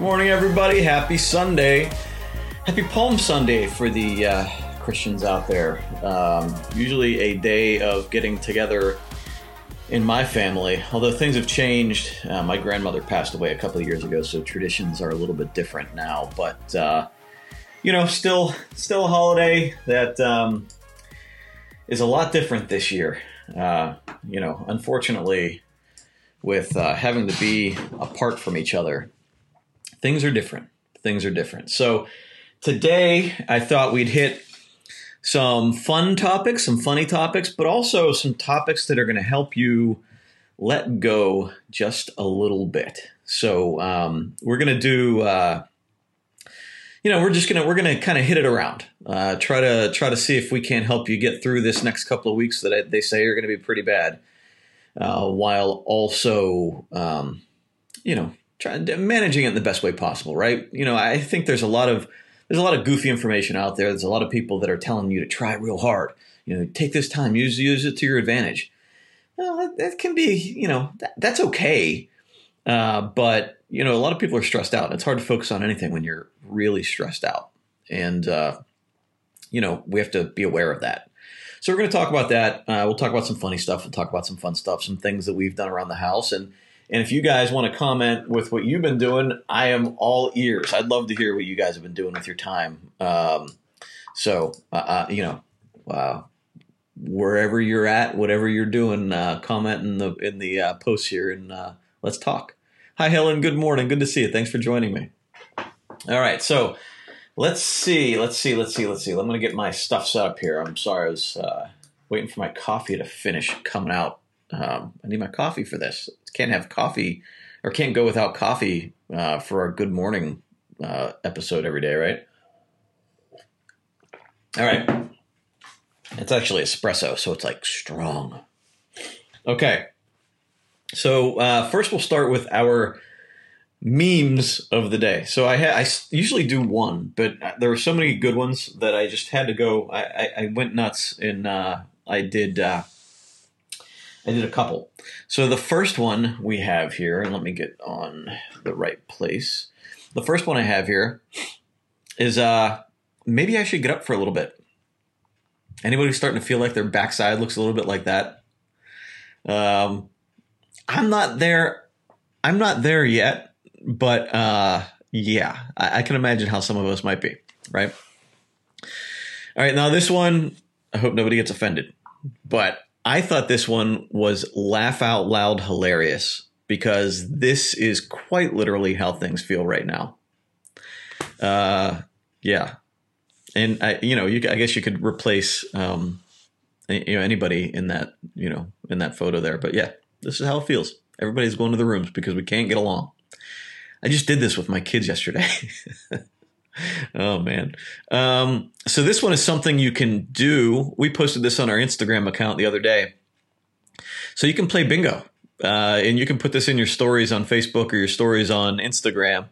Good morning, everybody. Happy Sunday. Happy Palm Sunday for the uh, Christians out there. Um, usually a day of getting together in my family, although things have changed. Uh, my grandmother passed away a couple of years ago, so traditions are a little bit different now. But uh, you know, still, still a holiday that um, is a lot different this year. Uh, you know, unfortunately, with uh, having to be apart from each other things are different. Things are different. So today I thought we'd hit some fun topics, some funny topics, but also some topics that are going to help you let go just a little bit. So um, we're going to do. Uh, you know, we're just gonna we're gonna kind of hit it around. Uh, try to try to see if we can help you get through this next couple of weeks that I, they say are going to be pretty bad, uh, while also, um, you know, trying managing it in the best way possible, right? You know, I think there's a lot of there's a lot of goofy information out there. There's a lot of people that are telling you to try real hard. You know, take this time, use use it to your advantage. Well, that, that can be, you know, that, that's okay. Uh, but you know, a lot of people are stressed out. It's hard to focus on anything when you're really stressed out, and uh, you know, we have to be aware of that. So we're going to talk about that. Uh, we'll talk about some funny stuff. We'll talk about some fun stuff, some things that we've done around the house, and and if you guys want to comment with what you've been doing, I am all ears. I'd love to hear what you guys have been doing with your time. Um, so, uh, uh, you know, uh, wherever you're at, whatever you're doing, uh, comment in the in the uh, post here, and uh, let's talk. Hi, Helen. Good morning. Good to see you. Thanks for joining me. All right, so let's see, let's see, let's see, let's see. I'm going to get my stuff set up here. I'm sorry, I was waiting for my coffee to finish coming out. Um, I need my coffee for this can't have coffee or can't go without coffee uh, for our good morning uh, episode every day, right? All right. It's actually espresso, so it's like strong. Okay. So uh, first, we'll start with our memes of the day. So I, ha- I usually do one, but there were so many good ones that I just had to go. I, I, I went nuts and uh, I did uh, I did a couple. So the first one we have here, and let me get on the right place. The first one I have here is uh maybe I should get up for a little bit. Anybody starting to feel like their backside looks a little bit like that? Um, I'm not there. I'm not there yet, but uh, yeah, I, I can imagine how some of us might be. Right. All right. Now this one, I hope nobody gets offended, but I thought this one was laugh out loud hilarious because this is quite literally how things feel right now. Uh, yeah, and I, you know, you, I guess you could replace, um, you know, anybody in that, you know, in that photo there. But yeah, this is how it feels. Everybody's going to the rooms because we can't get along. I just did this with my kids yesterday. oh man. Um, so this one is something you can do. We posted this on our Instagram account the other day. So you can play bingo, uh, and you can put this in your stories on Facebook or your stories on Instagram.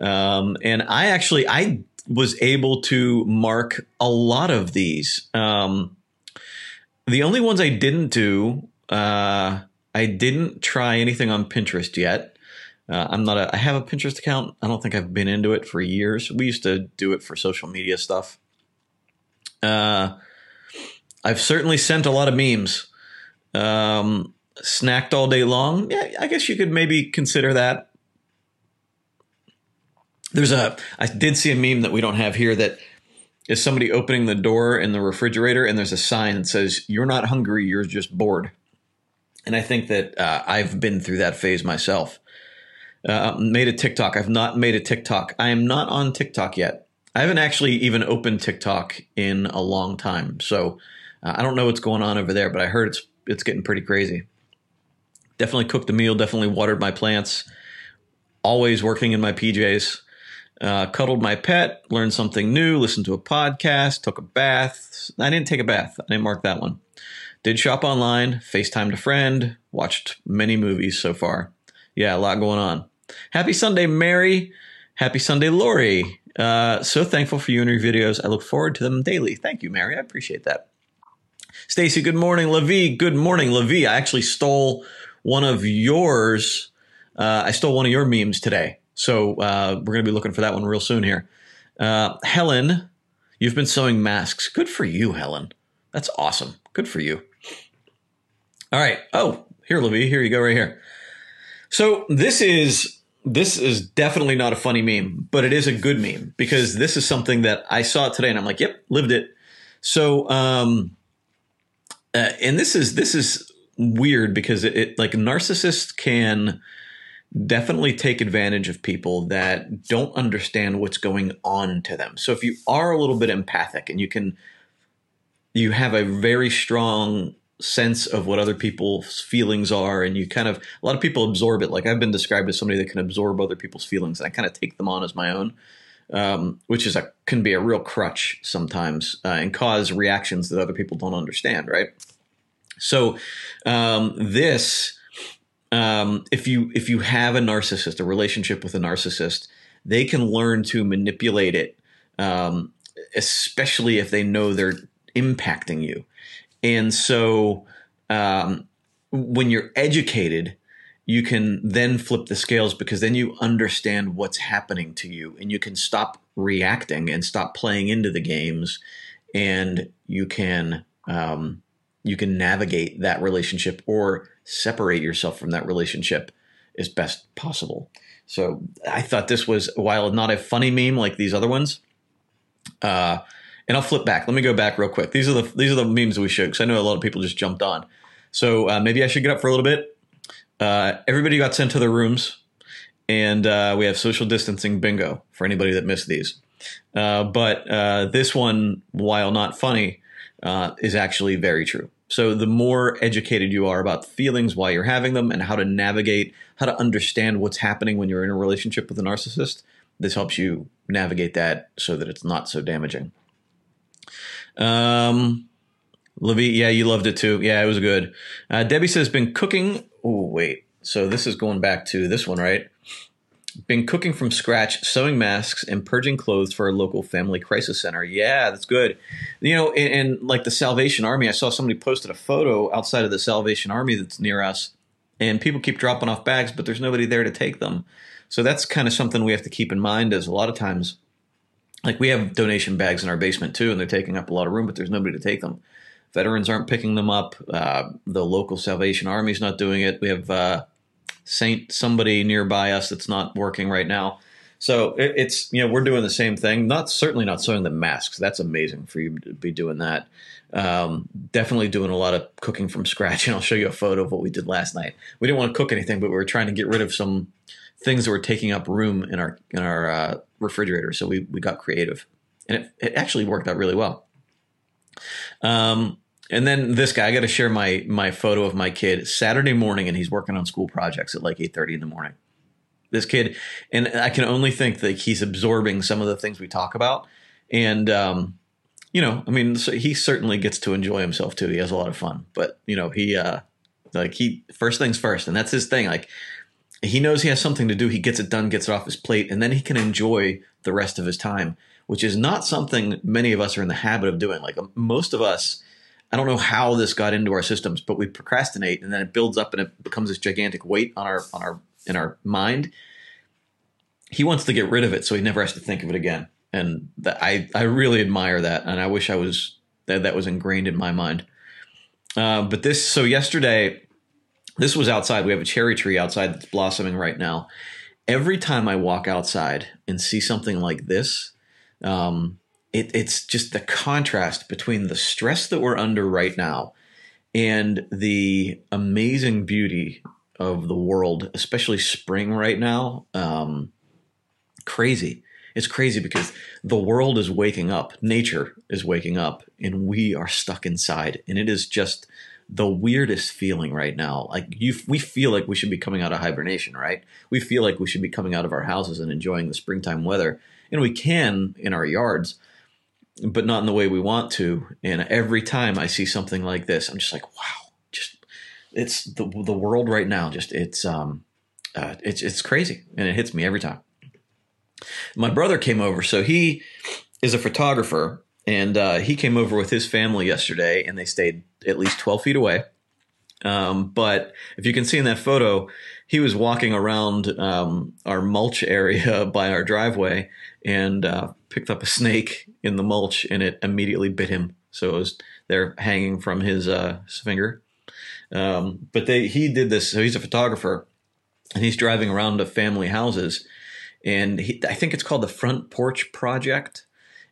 Um, and I actually I was able to mark a lot of these. Um, the only ones I didn't do, uh, I didn't try anything on Pinterest yet. Uh, I'm not a. I have a Pinterest account. I don't think I've been into it for years. We used to do it for social media stuff. Uh, I've certainly sent a lot of memes. Um, snacked all day long. Yeah, I guess you could maybe consider that. There's a. I did see a meme that we don't have here that is somebody opening the door in the refrigerator and there's a sign that says "You're not hungry. You're just bored." And I think that uh, I've been through that phase myself uh, made a TikTok. I've not made a TikTok. I am not on TikTok yet. I haven't actually even opened TikTok in a long time. So uh, I don't know what's going on over there, but I heard it's it's getting pretty crazy. Definitely cooked a meal. Definitely watered my plants. Always working in my PJs. Uh, cuddled my pet. Learned something new. Listened to a podcast. Took a bath. I didn't take a bath. I didn't mark that one. Did shop online. FaceTimed a friend. Watched many movies so far. Yeah, a lot going on. Happy Sunday, Mary. Happy Sunday, Lori. Uh, so thankful for you and your videos. I look forward to them daily. Thank you, Mary. I appreciate that. Stacy, good morning. Levi, good morning. Levi, I actually stole one of yours. Uh, I stole one of your memes today. So uh, we're going to be looking for that one real soon here. Uh, Helen, you've been sewing masks. Good for you, Helen. That's awesome. Good for you. All right. Oh, here, Libby. Here you go, right here. So this is this is definitely not a funny meme, but it is a good meme because this is something that I saw today and I'm like, yep, lived it. So, um, uh, and this is this is weird because it, it like narcissists can definitely take advantage of people that don't understand what's going on to them. So if you are a little bit empathic and you can you have a very strong sense of what other people's feelings are and you kind of a lot of people absorb it. Like i've been described as somebody that can absorb other people's feelings and i kind of take them on as my own um, which is a can be a real crutch sometimes uh, and cause reactions that other people don't understand right? So um, this um, if you if you have a narcissist a relationship with a narcissist they can learn to manipulate it um, especially if they know they're impacting you and so um, when you're educated, you can then flip the scales because then you understand what's happening to you and you can stop reacting and stop playing into the games and you can um, you can navigate that relationship or separate yourself from that relationship as best possible. So I thought this was while not a funny meme like these other ones, uh, and I'll flip back. Let me go back real quick. These are the these are the memes we showed because I know a lot of people just jumped on. So uh, maybe I should get up for a little bit. Uh, everybody got sent to their rooms, and uh, we have social distancing bingo for anybody that missed these. Uh, but uh, this one, while not funny, uh, is actually very true. So the more educated you are about feelings while you're having them and how to navigate, how to understand what's happening when you're in a relationship with a narcissist, this helps you navigate that so that it's not so damaging. Um, Levy, yeah, you loved it too. Yeah, it was good. Uh, Debbie says, been cooking. Oh, wait. So this is going back to this one, right? Been cooking from scratch, sewing masks, and purging clothes for a local family crisis center. Yeah, that's good. You know, and, and like the Salvation Army, I saw somebody posted a photo outside of the Salvation Army that's near us, and people keep dropping off bags, but there's nobody there to take them. So that's kind of something we have to keep in mind. As a lot of times, like we have donation bags in our basement too, and they're taking up a lot of room, but there's nobody to take them. Veterans aren't picking them up. Uh, the local Salvation Army's not doing it. We have uh, Saint somebody nearby us that's not working right now. So it, it's you know we're doing the same thing. Not certainly not sewing the masks. That's amazing for you to be doing that. Um, definitely doing a lot of cooking from scratch, and I'll show you a photo of what we did last night. We didn't want to cook anything, but we were trying to get rid of some things that were taking up room in our in our uh, refrigerator. So we we got creative, and it, it actually worked out really well. Um, and then this guy, I got to share my my photo of my kid Saturday morning, and he's working on school projects at like eight thirty in the morning. This kid, and I can only think that he's absorbing some of the things we talk about, and um, you know, I mean, so he certainly gets to enjoy himself too. He has a lot of fun, but you know, he uh, like he first things first, and that's his thing. Like he knows he has something to do. He gets it done, gets it off his plate, and then he can enjoy the rest of his time, which is not something many of us are in the habit of doing. Like um, most of us, I don't know how this got into our systems, but we procrastinate, and then it builds up and it becomes this gigantic weight on our on our in our mind. He wants to get rid of it, so he never has to think of it again. And that, I I really admire that, and I wish I was that that was ingrained in my mind. Uh, but this so yesterday this was outside. We have a cherry tree outside that's blossoming right now. Every time I walk outside and see something like this, um, it, it's just the contrast between the stress that we're under right now and the amazing beauty of the world, especially spring right now. Um, crazy. It's crazy because the world is waking up, nature is waking up, and we are stuck inside. And it is just the weirdest feeling right now. Like you, we feel like we should be coming out of hibernation, right? We feel like we should be coming out of our houses and enjoying the springtime weather, and we can in our yards, but not in the way we want to. And every time I see something like this, I'm just like, wow, just it's the the world right now. Just it's um, uh, it's it's crazy, and it hits me every time. My brother came over, so he is a photographer and uh, he came over with his family yesterday, and they stayed at least twelve feet away. Um, but if you can see in that photo, he was walking around um, our mulch area by our driveway and uh, picked up a snake in the mulch, and it immediately bit him. So it was there hanging from his, uh, his finger. Um, but they he did this. So he's a photographer, and he's driving around to family houses, and he, I think it's called the Front Porch Project,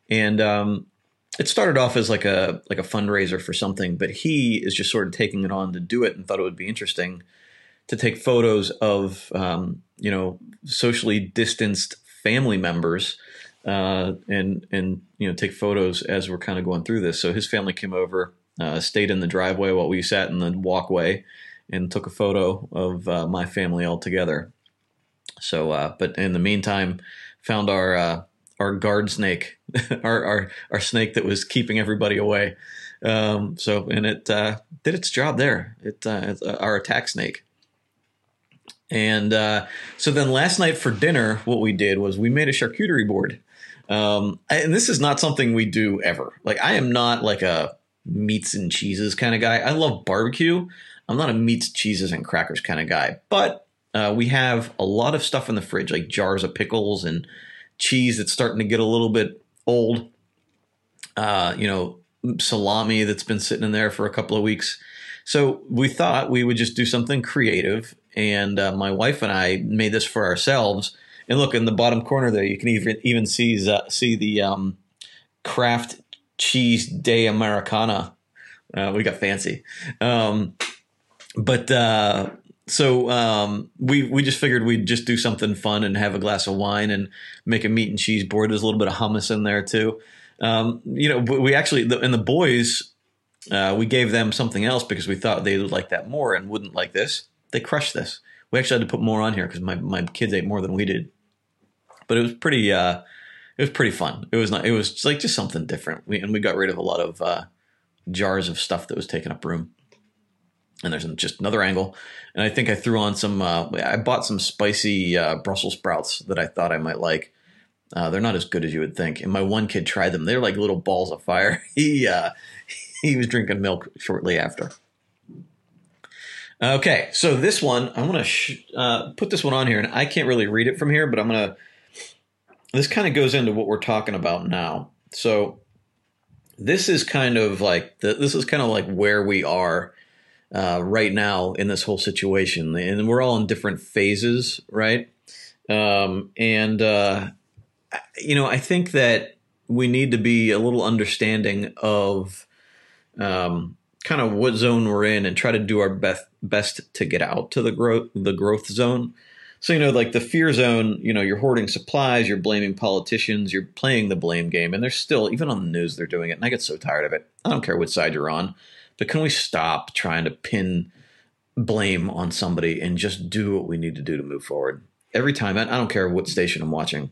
and um, it started off as like a like a fundraiser for something, but he is just sort of taking it on to do it and thought it would be interesting to take photos of um, you know socially distanced family members uh, and and you know take photos as we're kind of going through this. So his family came over, uh, stayed in the driveway while we sat in the walkway, and took a photo of uh, my family all together. So, uh, but in the meantime, found our uh, our guard snake, our, our our snake that was keeping everybody away. Um, so, and it uh, did its job there. It uh, uh, our attack snake. And uh, so then last night for dinner, what we did was we made a charcuterie board. Um, and this is not something we do ever. Like I am not like a meats and cheeses kind of guy. I love barbecue. I'm not a meats, cheeses, and crackers kind of guy. But uh, we have a lot of stuff in the fridge, like jars of pickles and cheese that's starting to get a little bit old. Uh, you know, salami that's been sitting in there for a couple of weeks. So we thought we would just do something creative. And uh, my wife and I made this for ourselves. And look in the bottom corner there, you can even even see uh, see the um, Kraft cheese day Americana. Uh, we got fancy, um, but uh, so um, we we just figured we'd just do something fun and have a glass of wine and make a meat and cheese board. There's a little bit of hummus in there too. Um, you know, we actually and the boys uh, we gave them something else because we thought they would like that more and wouldn't like this. They crushed this. We actually had to put more on here because my my kids ate more than we did. But it was pretty. Uh, it was pretty fun. It was not. It was like just something different. We, and we got rid of a lot of uh, jars of stuff that was taking up room and there's just another angle. And I think I threw on some. Uh, I bought some spicy uh, Brussels sprouts that I thought I might like. Uh, they're not as good as you would think. And my one kid tried them. They're like little balls of fire. He uh, he was drinking milk shortly after. Okay, so this one I'm gonna sh- uh, put this one on here, and I can't really read it from here, but I'm gonna. This kind of goes into what we're talking about now. So this is kind of like the, this is kind of like where we are uh, right now in this whole situation, and we're all in different phases, right? Um, and uh, you know, I think that we need to be a little understanding of um, kind of what zone we're in, and try to do our best best to get out to the growth the growth zone. So you know, like the fear zone, you know, you're hoarding supplies, you're blaming politicians, you're playing the blame game, and they're still even on the news they're doing it, and I get so tired of it. I don't care which side you're on. But can we stop trying to pin blame on somebody and just do what we need to do to move forward? Every time, I don't care what station I'm watching.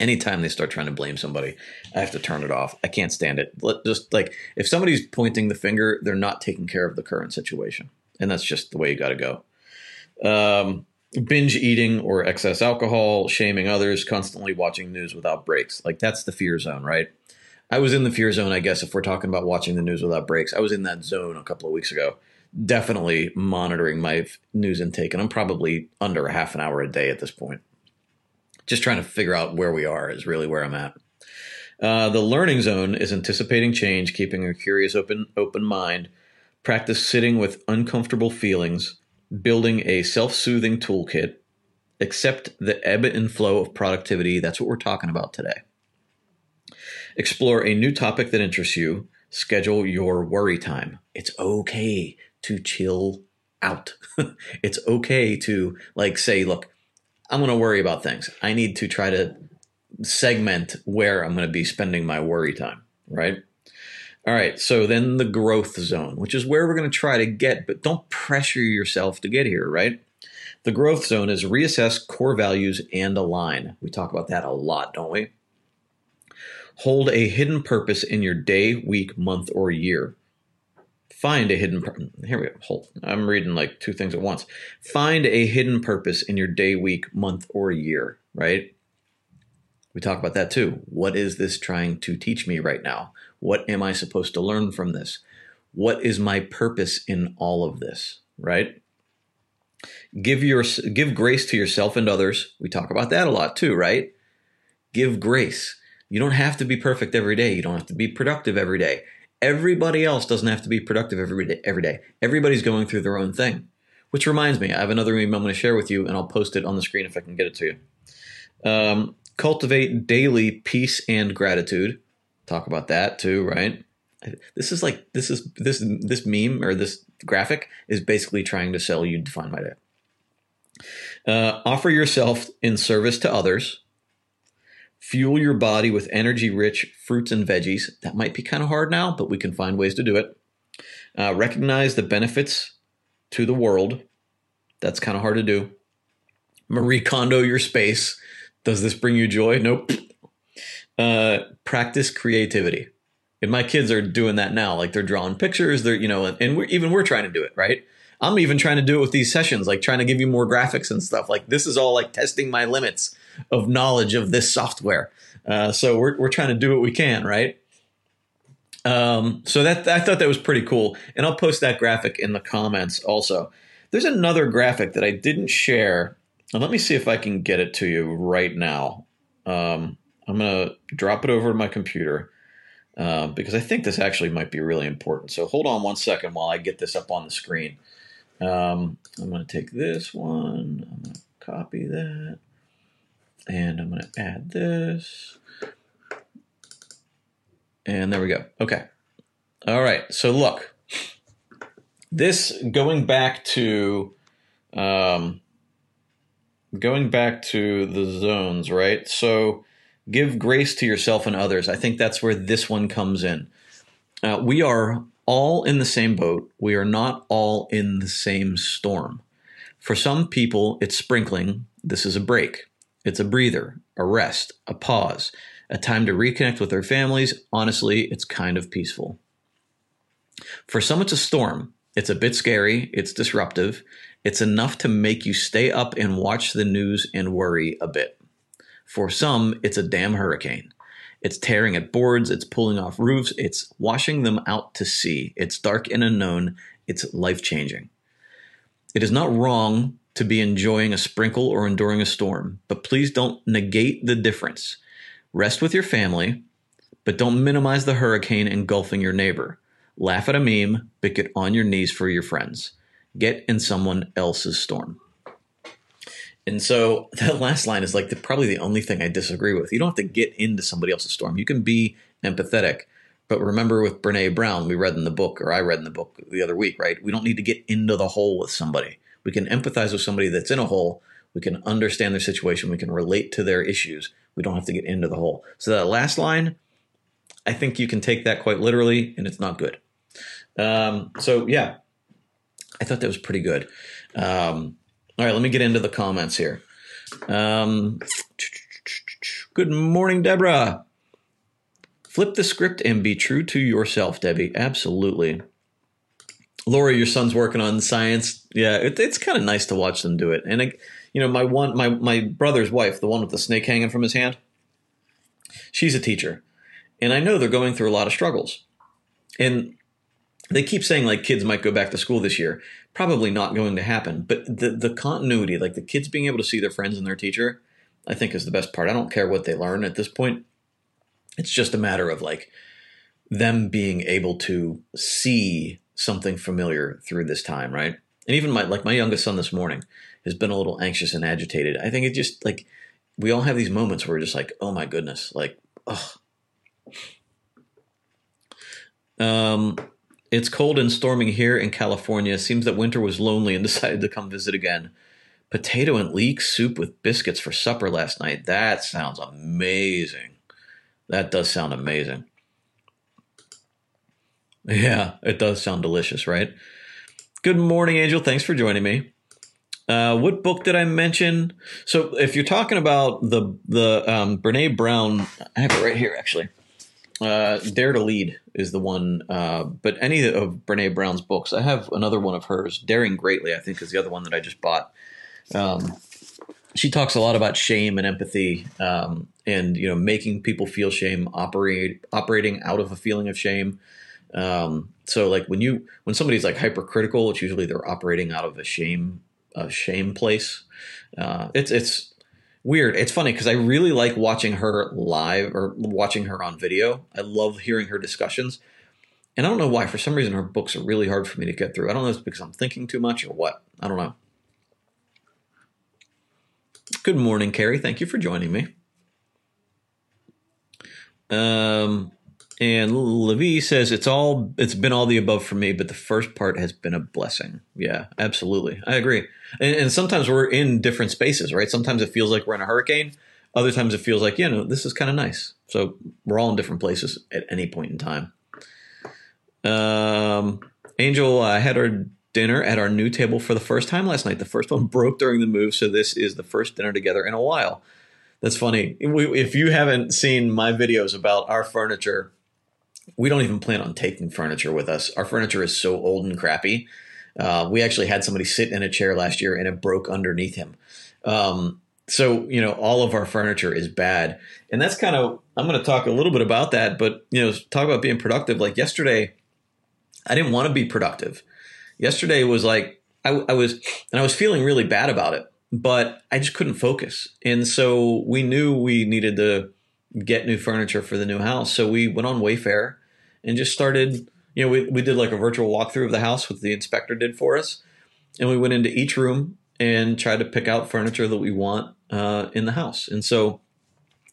Anytime they start trying to blame somebody, I have to turn it off. I can't stand it. Let, just like if somebody's pointing the finger, they're not taking care of the current situation, and that's just the way you got to go. Um, binge eating or excess alcohol, shaming others, constantly watching news without breaks. Like that's the fear zone, right? I was in the fear zone, I guess, if we're talking about watching the news without breaks. I was in that zone a couple of weeks ago, definitely monitoring my news intake, and I'm probably under a half an hour a day at this point. Just trying to figure out where we are is really where I'm at. Uh, the learning zone is anticipating change, keeping a curious, open, open mind. Practice sitting with uncomfortable feelings, building a self-soothing toolkit. Accept the ebb and flow of productivity. That's what we're talking about today. Explore a new topic that interests you. Schedule your worry time. It's okay to chill out. it's okay to like say, look, I'm going to worry about things. I need to try to segment where I'm going to be spending my worry time, right? All right, so then the growth zone, which is where we're going to try to get, but don't pressure yourself to get here, right? The growth zone is reassess core values and align. We talk about that a lot, don't we? Hold a hidden purpose in your day, week, month, or year. Find a hidden. Here we go. Hold. I'm reading like two things at once. Find a hidden purpose in your day, week, month, or year. Right. We talk about that too. What is this trying to teach me right now? What am I supposed to learn from this? What is my purpose in all of this? Right? Give your give grace to yourself and others. We talk about that a lot too, right? Give grace. You don't have to be perfect every day. You don't have to be productive every day. Everybody else doesn't have to be productive every day. Every day. Everybody's going through their own thing. Which reminds me, I have another meme I'm going to share with you, and I'll post it on the screen if I can get it to you. Um, cultivate daily peace and gratitude. Talk about that too, right? This is like this is this this meme or this graphic is basically trying to sell you define my day. Uh, offer yourself in service to others. Fuel your body with energy rich fruits and veggies. That might be kind of hard now, but we can find ways to do it. Uh, recognize the benefits to the world. That's kind of hard to do. Marie Kondo your space. Does this bring you joy? Nope. Uh, practice creativity. And my kids are doing that now. Like they're drawing pictures. They're, you know, and we're, even we're trying to do it, right? I'm even trying to do it with these sessions, like trying to give you more graphics and stuff. Like this is all like testing my limits of knowledge of this software. Uh, so we're, we're trying to do what we can, right? Um, so that I thought that was pretty cool, and I'll post that graphic in the comments also. There's another graphic that I didn't share, and let me see if I can get it to you right now. Um, I'm gonna drop it over to my computer uh, because I think this actually might be really important. So hold on one second while I get this up on the screen. Um, I'm gonna take this one. I'm gonna copy that, and I'm gonna add this. And there we go. Okay. All right. So look, this going back to um, going back to the zones, right? So give grace to yourself and others. I think that's where this one comes in. Uh, we are all in the same boat. We are not all in the same storm. For some people, it's sprinkling. This is a break. It's a breather, a rest, a pause a time to reconnect with their families. Honestly, it's kind of peaceful. For some, it's a storm. It's a bit scary, it's disruptive, it's enough to make you stay up and watch the news and worry a bit. For some, it's a damn hurricane. It's tearing at boards, it's pulling off roofs, it's washing them out to sea. It's dark and unknown, it's life changing. It is not wrong to be enjoying a sprinkle or enduring a storm, but please don't negate the difference. Rest with your family, but don't minimize the hurricane engulfing your neighbor. Laugh at a meme, but get on your knees for your friends. Get in someone else's storm. And so that last line is like the, probably the only thing I disagree with. You don't have to get into somebody else's storm. You can be empathetic. But remember with Brene Brown, we read in the book, or I read in the book the other week, right? We don't need to get into the hole with somebody. We can empathize with somebody that's in a hole. We can understand their situation. We can relate to their issues. We don't have to get into the hole. So that last line, I think you can take that quite literally, and it's not good. Um, so yeah, I thought that was pretty good. Um, all right, let me get into the comments here. Um, good morning, Deborah. Flip the script and be true to yourself, Debbie. Absolutely. Laura, your son's working on science. Yeah, it, it's kind of nice to watch them do it. And it, you know, my one, my my brother's wife, the one with the snake hanging from his hand, she's a teacher, and I know they're going through a lot of struggles, and they keep saying like kids might go back to school this year. Probably not going to happen, but the the continuity, like the kids being able to see their friends and their teacher, I think is the best part. I don't care what they learn at this point. It's just a matter of like them being able to see something familiar through this time, right? And even my like my youngest son this morning, has been a little anxious and agitated. I think it just like we all have these moments where we're just like, oh my goodness, like, ugh. Um, it's cold and storming here in California. Seems that winter was lonely and decided to come visit again. Potato and leek soup with biscuits for supper last night. That sounds amazing. That does sound amazing. Yeah, it does sound delicious, right? Good morning, Angel. Thanks for joining me. Uh, what book did I mention? So if you're talking about the the um, Brene Brown, I have it right here actually. Uh, Dare to Lead is the one, uh, but any of Brene Brown's books, I have another one of hers. Daring Greatly, I think, is the other one that I just bought. Um, she talks a lot about shame and empathy, um, and you know, making people feel shame, operate operating out of a feeling of shame, Um, so like when you when somebody's like hypercritical, it's usually they're operating out of a shame a shame place. Uh, it's it's weird. It's funny because I really like watching her live or watching her on video. I love hearing her discussions. And I don't know why. For some reason, her books are really hard for me to get through. I don't know if it's because I'm thinking too much or what. I don't know. Good morning, Carrie. Thank you for joining me. Um, and Levy says it's all it's been all the above for me, but the first part has been a blessing. Yeah, absolutely, I agree. And, and sometimes we're in different spaces, right? Sometimes it feels like we're in a hurricane. Other times it feels like you know this is kind of nice. So we're all in different places at any point in time. Um, Angel uh, had our dinner at our new table for the first time last night. The first one broke during the move, so this is the first dinner together in a while. That's funny. If you haven't seen my videos about our furniture we don't even plan on taking furniture with us. Our furniture is so old and crappy. Uh, we actually had somebody sit in a chair last year and it broke underneath him. Um, so you know, all of our furniture is bad, and that's kind of I'm going to talk a little bit about that. But you know, talk about being productive. Like yesterday, I didn't want to be productive. Yesterday was like I, I was, and I was feeling really bad about it, but I just couldn't focus. And so we knew we needed to get new furniture for the new house. So we went on Wayfair and just started, you know, we, we did like a virtual walkthrough of the house, what the inspector did for us. And we went into each room and tried to pick out furniture that we want uh, in the house. And so,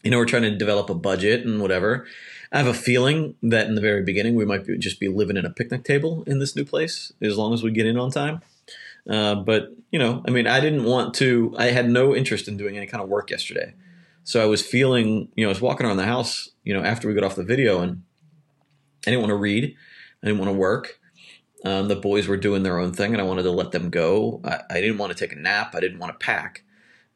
you know, we're trying to develop a budget and whatever. I have a feeling that in the very beginning we might be, just be living in a picnic table in this new place as long as we get in on time. Uh, but you know, I mean, I didn't want to. I had no interest in doing any kind of work yesterday. So I was feeling, you know, I was walking around the house, you know, after we got off the video, and I didn't want to read, I didn't want to work. Um, the boys were doing their own thing, and I wanted to let them go. I, I didn't want to take a nap. I didn't want to pack.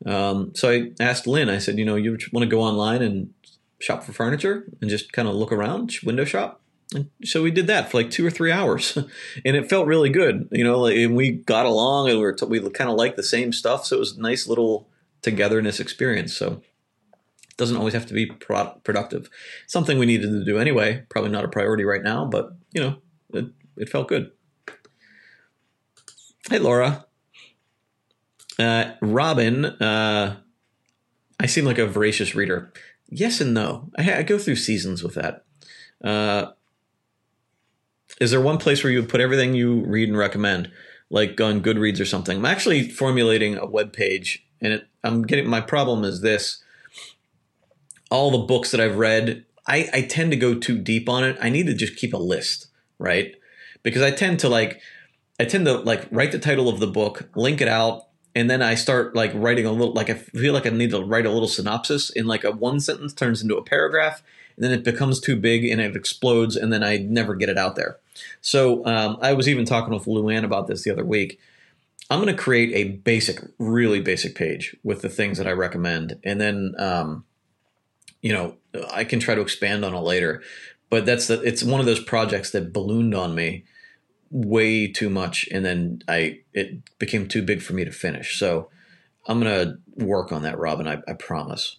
Um, so I asked Lynn. I said, you know, you want to go online and shop for furniture and just kind of look around, window shop. And so we did that for like two or three hours, and it felt really good. You know, like, and we got along, and we were t- we kind of liked the same stuff. So it was a nice little togetherness experience. So doesn't always have to be pro- productive. Something we needed to do anyway. Probably not a priority right now, but you know, it, it felt good. Hey, Laura. Uh, Robin, uh, I seem like a voracious reader. Yes and no. I, I go through seasons with that. Uh, is there one place where you would put everything you read and recommend, like on Goodreads or something? I'm actually formulating a web page, and it, I'm getting my problem is this all the books that I've read, I, I tend to go too deep on it. I need to just keep a list, right? Because I tend to like, I tend to like write the title of the book, link it out, and then I start like writing a little, like I feel like I need to write a little synopsis in like a one sentence turns into a paragraph, and then it becomes too big and it explodes, and then I never get it out there. So um, I was even talking with Luann about this the other week. I'm going to create a basic, really basic page with the things that I recommend, and then um, you know, I can try to expand on it later. But that's the it's one of those projects that ballooned on me way too much and then I it became too big for me to finish. So I'm gonna work on that, Robin, I, I promise.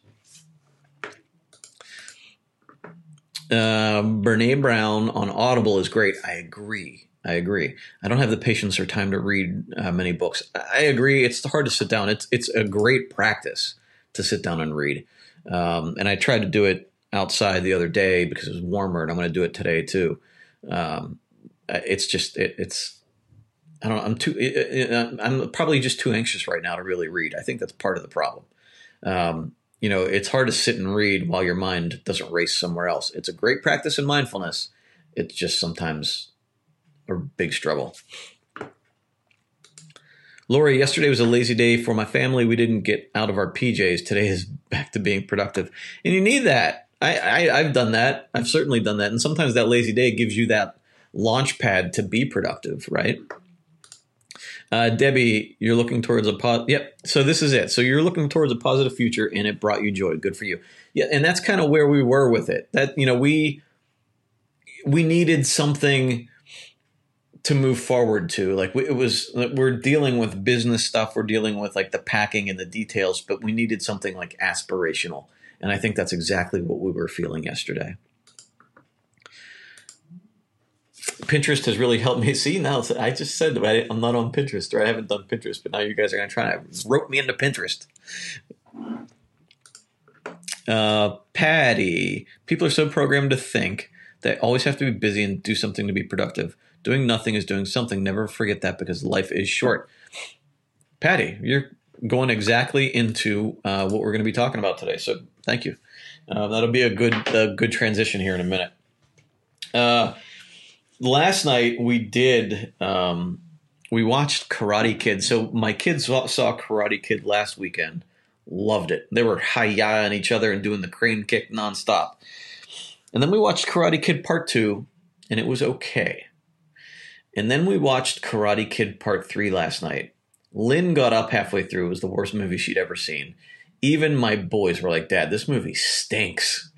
Uh, Brene Brown on Audible is great. I agree. I agree. I don't have the patience or time to read uh, many books. I agree. It's hard to sit down. It's it's a great practice to sit down and read. Um, and I tried to do it outside the other day because it was warmer, and I'm going to do it today too. Um, it's just it, it's I don't know. I'm too. It, it, I'm probably just too anxious right now to really read. I think that's part of the problem. Um, you know, it's hard to sit and read while your mind doesn't race somewhere else. It's a great practice in mindfulness. It's just sometimes a big struggle. Lori, yesterday was a lazy day for my family. We didn't get out of our PJs. Today is back to being productive. And you need that. I, I, have done that. I've certainly done that. And sometimes that lazy day gives you that launch pad to be productive, right? Uh, Debbie, you're looking towards a pos- yep. So this is it. So you're looking towards a positive future, and it brought you joy. Good for you. Yeah, and that's kind of where we were with it. That you know we we needed something to move forward to like it was we're dealing with business stuff we're dealing with like the packing and the details but we needed something like aspirational and i think that's exactly what we were feeling yesterday Pinterest has really helped me see now. I just said I'm not on Pinterest or I haven't done Pinterest, but now you guys are going to try to rope me into Pinterest. Uh, Patty, people are so programmed to think they always have to be busy and do something to be productive. Doing nothing is doing something. Never forget that because life is short. Patty, you're going exactly into uh, what we're going to be talking about today. So thank you. Uh, that'll be a good a good transition here in a minute. Uh, last night we did um, we watched Karate Kid. So my kids saw, saw Karate Kid last weekend. Loved it. They were hi on each other and doing the crane kick nonstop. And then we watched Karate Kid Part Two, and it was okay. And then we watched Karate Kid Part Three last night. Lynn got up halfway through. It was the worst movie she'd ever seen. Even my boys were like, Dad, this movie stinks.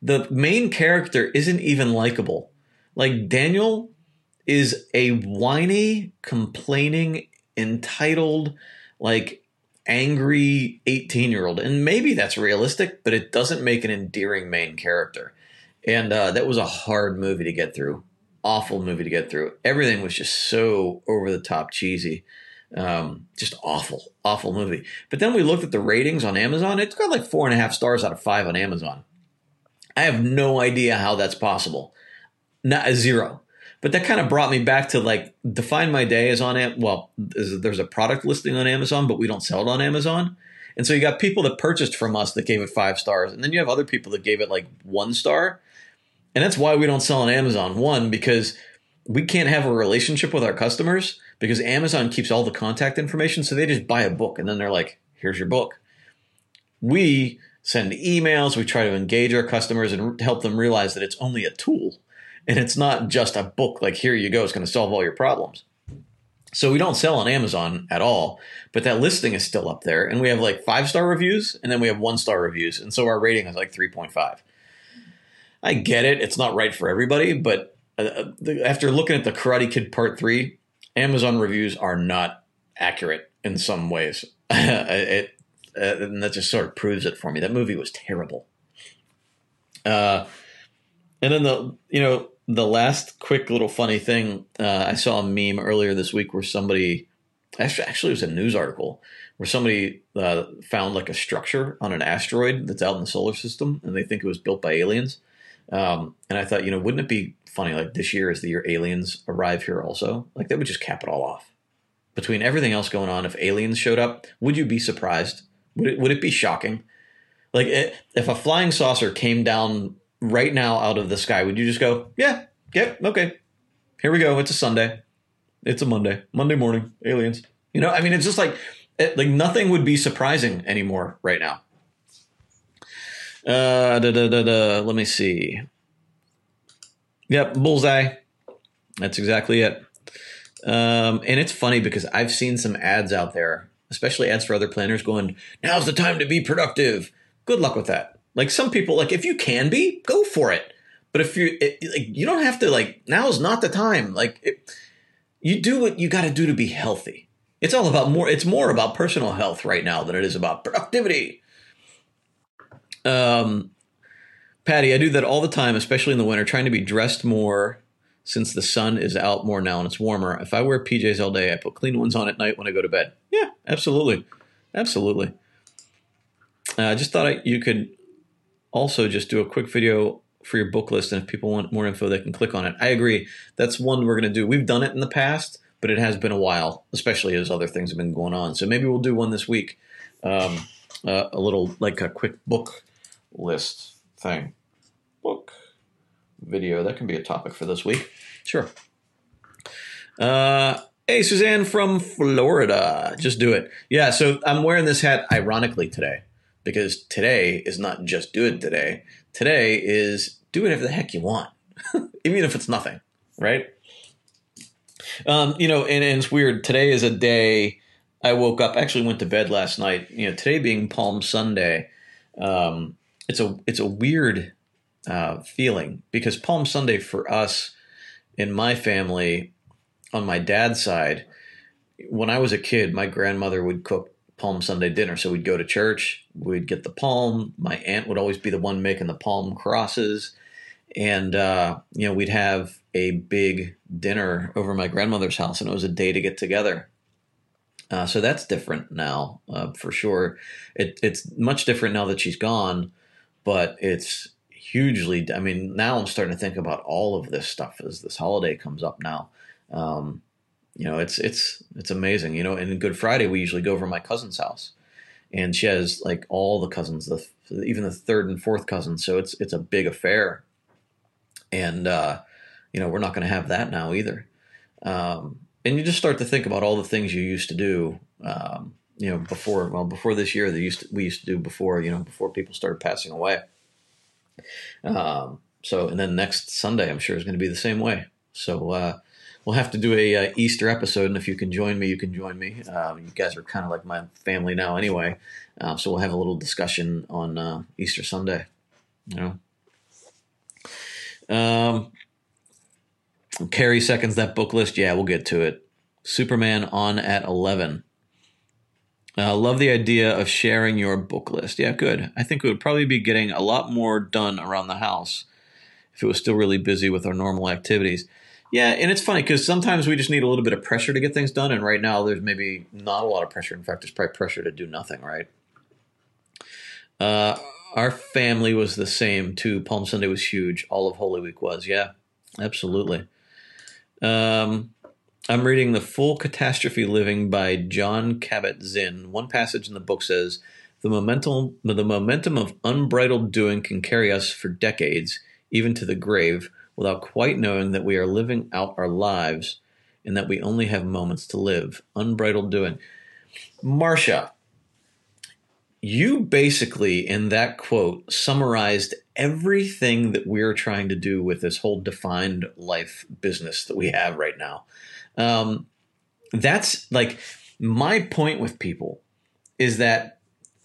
The main character isn't even likable. Like, Daniel is a whiny, complaining, entitled, like, angry 18 year old. And maybe that's realistic, but it doesn't make an endearing main character. And uh, that was a hard movie to get through awful movie to get through. Everything was just so over the top cheesy. Um, just awful, awful movie. But then we looked at the ratings on Amazon. It's got like four and a half stars out of five on Amazon. I have no idea how that's possible. Not a zero. But that kind of brought me back to like Define My Day is on it. Well, there's a product listing on Amazon, but we don't sell it on Amazon. And so you got people that purchased from us that gave it five stars, and then you have other people that gave it like one star. And that's why we don't sell on Amazon. One, because we can't have a relationship with our customers because Amazon keeps all the contact information. So they just buy a book and then they're like, here's your book. We send emails, we try to engage our customers and help them realize that it's only a tool and it's not just a book like, here you go, it's going to solve all your problems. So we don't sell on Amazon at all, but that listing is still up there. And we have like five star reviews and then we have one star reviews. And so our rating is like 3.5. I get it. It's not right for everybody, but uh, uh after looking at the Karate Kid Part 3, Amazon reviews are not accurate in some ways. it, uh, and that just sort of proves it for me. That movie was terrible. Uh, and then the, you know, the last quick little funny thing, uh, I saw a meme earlier this week where somebody, actually, actually it was a news article where somebody uh, found like a structure on an asteroid that's out in the solar system and they think it was built by aliens um, and I thought, you know, wouldn't it be funny? Like this year is the year aliens arrive here also. Like that would just cap it all off. Between everything else going on, if aliens showed up, would you be surprised? Would it, would it be shocking? Like it, if a flying saucer came down right now out of the sky, would you just go, yeah, yep, yeah, okay, here we go. It's a Sunday. It's a Monday. Monday morning. Aliens. You know, I mean, it's just like it, like nothing would be surprising anymore right now. Uh, da, da, da, da. Let me see. Yep, bullseye. That's exactly it. Um, and it's funny because I've seen some ads out there, especially ads for other planners, going, "Now's the time to be productive." Good luck with that. Like some people, like if you can be, go for it. But if you, it, like, you don't have to. Like now's not the time. Like it, you do what you got to do to be healthy. It's all about more. It's more about personal health right now than it is about productivity. Um, Patty, I do that all the time, especially in the winter, trying to be dressed more since the sun is out more now and it's warmer. If I wear PJs all day, I put clean ones on at night when I go to bed. Yeah, absolutely. Absolutely. Uh, I just thought I, you could also just do a quick video for your book list. And if people want more info, they can click on it. I agree. That's one we're going to do. We've done it in the past, but it has been a while, especially as other things have been going on. So maybe we'll do one this week. Um, uh, a little like a quick book list thing. Book video. That can be a topic for this week. Sure. Uh, hey, Suzanne from Florida. Just do it. Yeah, so I'm wearing this hat ironically today because today is not just do it today. Today is do whatever the heck you want, even if it's nothing, right? Um, you know, and, and it's weird. Today is a day I woke up, actually went to bed last night. You know, today being Palm Sunday, um, it's a it's a weird uh, feeling because Palm Sunday for us in my family, on my dad's side, when I was a kid, my grandmother would cook Palm Sunday dinner. So we'd go to church, we'd get the palm. My aunt would always be the one making the palm crosses, and uh, you know we'd have a big dinner over my grandmother's house, and it was a day to get together. Uh, so that's different now, uh, for sure. It, it's much different now that she's gone, but it's hugely. I mean, now I'm starting to think about all of this stuff as this holiday comes up now. Um, you know, it's it's it's amazing. You know, and Good Friday we usually go over my cousin's house, and she has like all the cousins, the even the third and fourth cousins. So it's it's a big affair, and uh, you know we're not going to have that now either. Um, and you just start to think about all the things you used to do. Um, you know, before well, before this year, they used to, we used to do before you know before people started passing away. Um, so, and then next Sunday, I'm sure is going to be the same way. So, uh, we'll have to do a uh, Easter episode, and if you can join me, you can join me. Uh, you guys are kind of like my family now, anyway. Uh, so we'll have a little discussion on uh, Easter Sunday. You know. Um, Carrie seconds that book list. Yeah, we'll get to it. Superman on at eleven. Uh, love the idea of sharing your book list. Yeah, good. I think we would probably be getting a lot more done around the house if it was still really busy with our normal activities. Yeah, and it's funny because sometimes we just need a little bit of pressure to get things done, and right now there's maybe not a lot of pressure. In fact, there's probably pressure to do nothing. Right. Uh, our family was the same too. Palm Sunday was huge. All of Holy Week was. Yeah, absolutely. Um, I'm reading The Full Catastrophe Living by Jon Kabat-Zinn. One passage in the book says, the momentum, the momentum of unbridled doing can carry us for decades, even to the grave, without quite knowing that we are living out our lives and that we only have moments to live. Unbridled doing. Marcia, you basically, in that quote, summarized everything that we're trying to do with this whole defined life business that we have right now. Um, that's like my point with people is that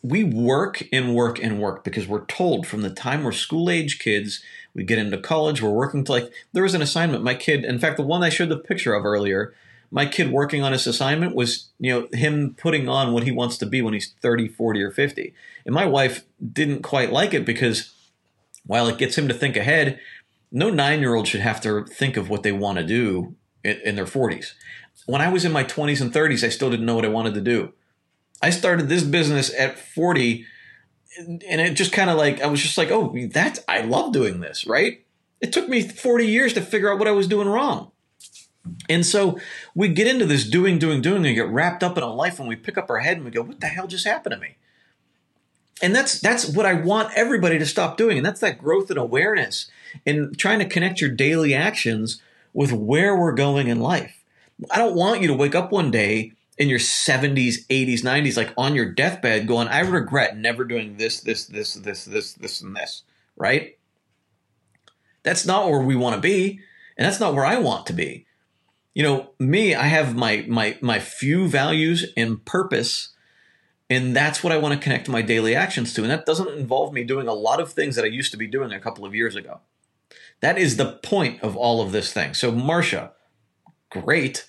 we work and work and work because we're told from the time we're school age kids, we get into college, we're working to like, there was an assignment. My kid, in fact, the one I showed the picture of earlier, my kid working on his assignment was, you know, him putting on what he wants to be when he's 30, 40, or 50. And my wife didn't quite like it because while it gets him to think ahead, no nine year old should have to think of what they want to do in, their 40s. When I was in my 20s and 30s, I still didn't know what I wanted to do I started this business at 40 and it just kind of like I was just like, "Oh, that's I love doing this," right? It took me 40 years to figure out what I was doing wrong. And so we get into this doing, doing, doing, and get wrapped up in a life, and we pick up our head and we go, "What the hell just happened to me?" And that's that's what I want everybody to stop doing, and that's that growth and awareness and trying to connect your daily actions with where we're going in life. I don't want you to wake up one day in your 70s, 80s, 90s, like on your deathbed, going, I regret never doing this, this, this, this, this, this, and this, right? That's not where we want to be. And that's not where I want to be. You know, me, I have my my my few values and purpose, and that's what I want to connect my daily actions to. And that doesn't involve me doing a lot of things that I used to be doing a couple of years ago. That is the point of all of this thing. So, Marcia, great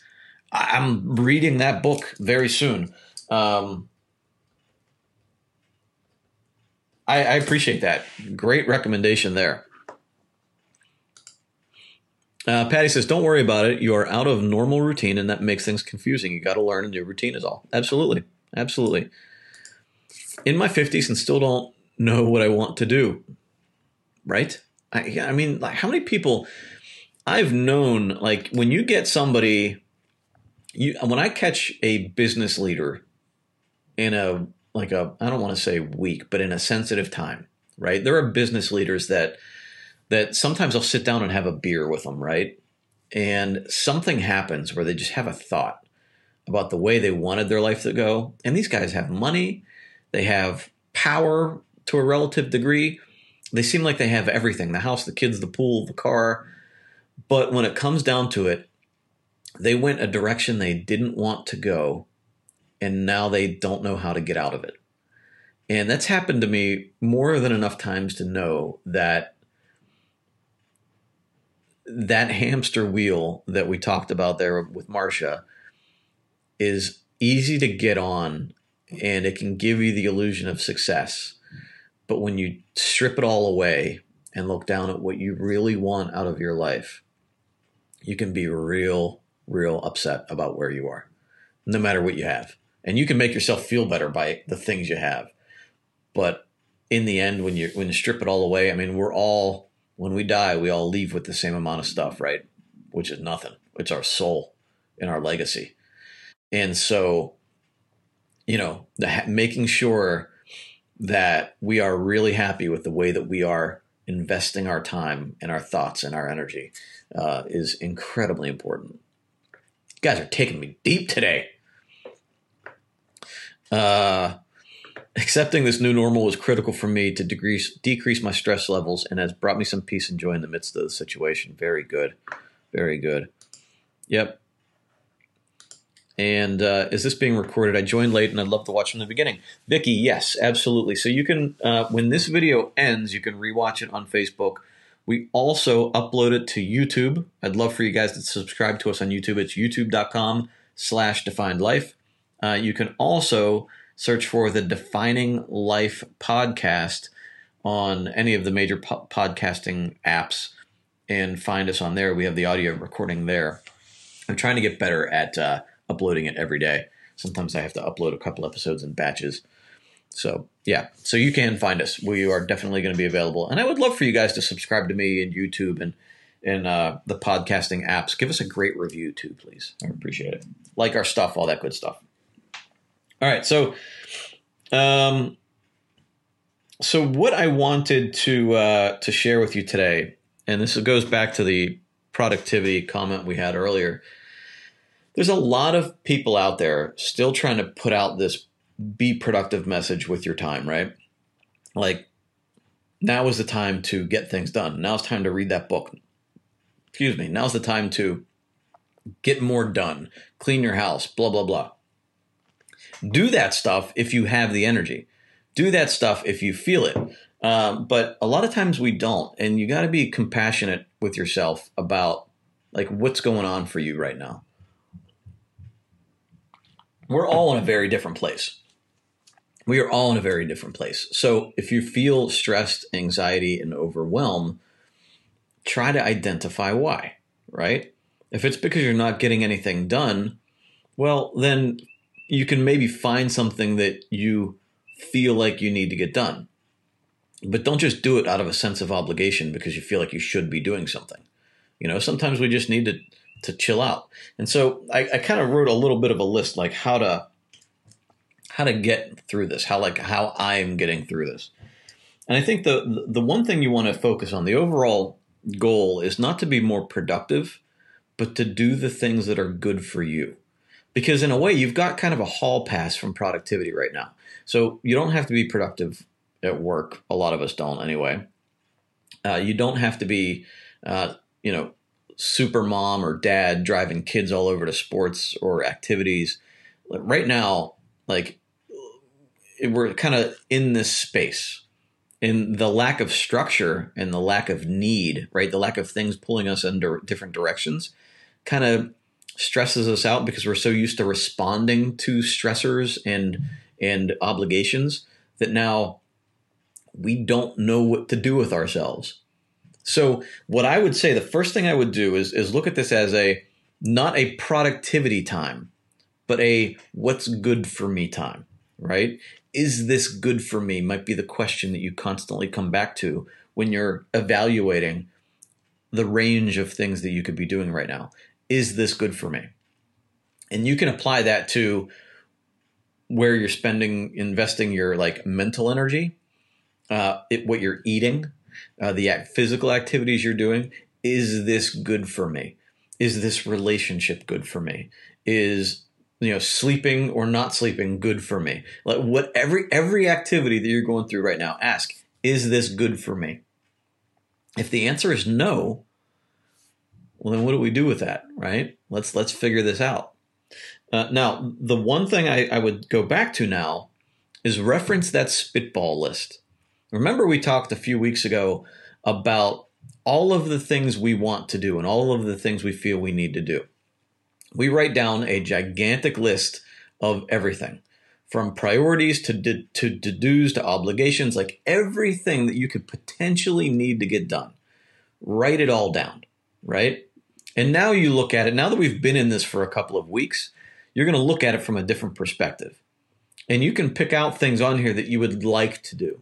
I'm reading that book very soon. Um, I, I appreciate that. Great recommendation there. Uh, Patty says, "Don't worry about it. You are out of normal routine, and that makes things confusing. You got to learn a new routine, is all. Absolutely, absolutely. In my fifties, and still don't know what I want to do. Right? I, I mean, like, how many people I've known? Like, when you get somebody you when I catch a business leader in a like a I don't want to say weak, but in a sensitive time, right? There are business leaders that that sometimes I'll sit down and have a beer with them, right? And something happens where they just have a thought about the way they wanted their life to go. And these guys have money, they have power to a relative degree. They seem like they have everything the house, the kids, the pool, the car. But when it comes down to it, they went a direction they didn't want to go and now they don't know how to get out of it. And that's happened to me more than enough times to know that that hamster wheel that we talked about there with Marcia is easy to get on and it can give you the illusion of success. But when you strip it all away and look down at what you really want out of your life, you can be real, real upset about where you are, no matter what you have. And you can make yourself feel better by the things you have. But in the end, when you when you strip it all away, I mean, we're all when we die, we all leave with the same amount of stuff, right? Which is nothing. It's our soul and our legacy. And so, you know, the, making sure that we are really happy with the way that we are investing our time and our thoughts and our energy uh, is incredibly important. You guys are taking me deep today. Uh, accepting this new normal was critical for me to decrease decrease my stress levels and has brought me some peace and joy in the midst of the situation. Very good, very good. Yep, and uh, is this being recorded? I joined late and I'd love to watch from the beginning. Vicky, yes, absolutely. So you can, uh, when this video ends, you can rewatch it on Facebook. We also upload it to YouTube. I'd love for you guys to subscribe to us on YouTube. It's youtube.com slash defined life. Uh, you can also search for the Defining Life podcast on any of the major po- podcasting apps and find us on there. We have the audio recording there. I'm trying to get better at uh, uploading it every day. Sometimes I have to upload a couple episodes in batches. So yeah, so you can find us. We are definitely going to be available, and I would love for you guys to subscribe to me and YouTube and and uh, the podcasting apps. Give us a great review too, please. I appreciate it. Like our stuff, all that good stuff. All right, so um, so what I wanted to uh, to share with you today, and this goes back to the productivity comment we had earlier there's a lot of people out there still trying to put out this be productive message with your time, right? Like now is the time to get things done. Now it's time to read that book. Excuse me. Now's the time to get more done, clean your house, blah, blah, blah. Do that stuff if you have the energy. Do that stuff if you feel it. Um, but a lot of times we don't. And you got to be compassionate with yourself about like what's going on for you right now we're all in a very different place. We are all in a very different place. So if you feel stressed, anxiety, and overwhelm, try to identify why, right? If it's because you're not getting anything done, well, then you can maybe find something that you feel like you need to get done. But don't just do it out of a sense of obligation because you feel like you should be doing something. You know, sometimes we just need to to chill out. And so I, I kind of wrote a little bit of a list, like how to how to get through this, how like how I'm getting through this. And I think the the one thing you want to focus on, the overall goal is not to be more productive, but to do the things that are good for you. Because in a way, you've got kind of a hall pass from productivity right now. So you don't have to be productive at work. A lot of us don't anyway. Uh, you don't have to be, uh, you know, super mom or dad driving kids all over to sports or activities. Right now, like we're kind of in this space in the lack of structure and the lack of need, right? The lack of things pulling us in different directions kind of stresses us out because we're so used to responding to stressors and and obligations that now we don't know what to do with ourselves. So what I would say, the first thing I would do is is look at this as a not a productivity time, but a what's good for me time, right? Is this good for me? Might be the question that you constantly come back to when you're evaluating the range of things that you could be doing right now. Is this good for me? And you can apply that to where you're spending, investing your like mental energy, uh, it, what you're eating, uh, the physical activities you're doing. Is this good for me? Is this relationship good for me? Is you know sleeping or not sleeping good for me? Like what every every activity that you're going through right now, ask: Is this good for me? If the answer is no, well then what do we do with that, right? Let's let's figure this out. Uh, now, the one thing I, I would go back to now is reference that spitball list. Remember, we talked a few weeks ago about all of the things we want to do and all of the things we feel we need to do. We write down a gigantic list of everything from priorities to de- to dues to obligations, like everything that you could potentially need to get done. Write it all down, right? And now you look at it. Now that we've been in this for a couple of weeks, you're going to look at it from a different perspective. And you can pick out things on here that you would like to do,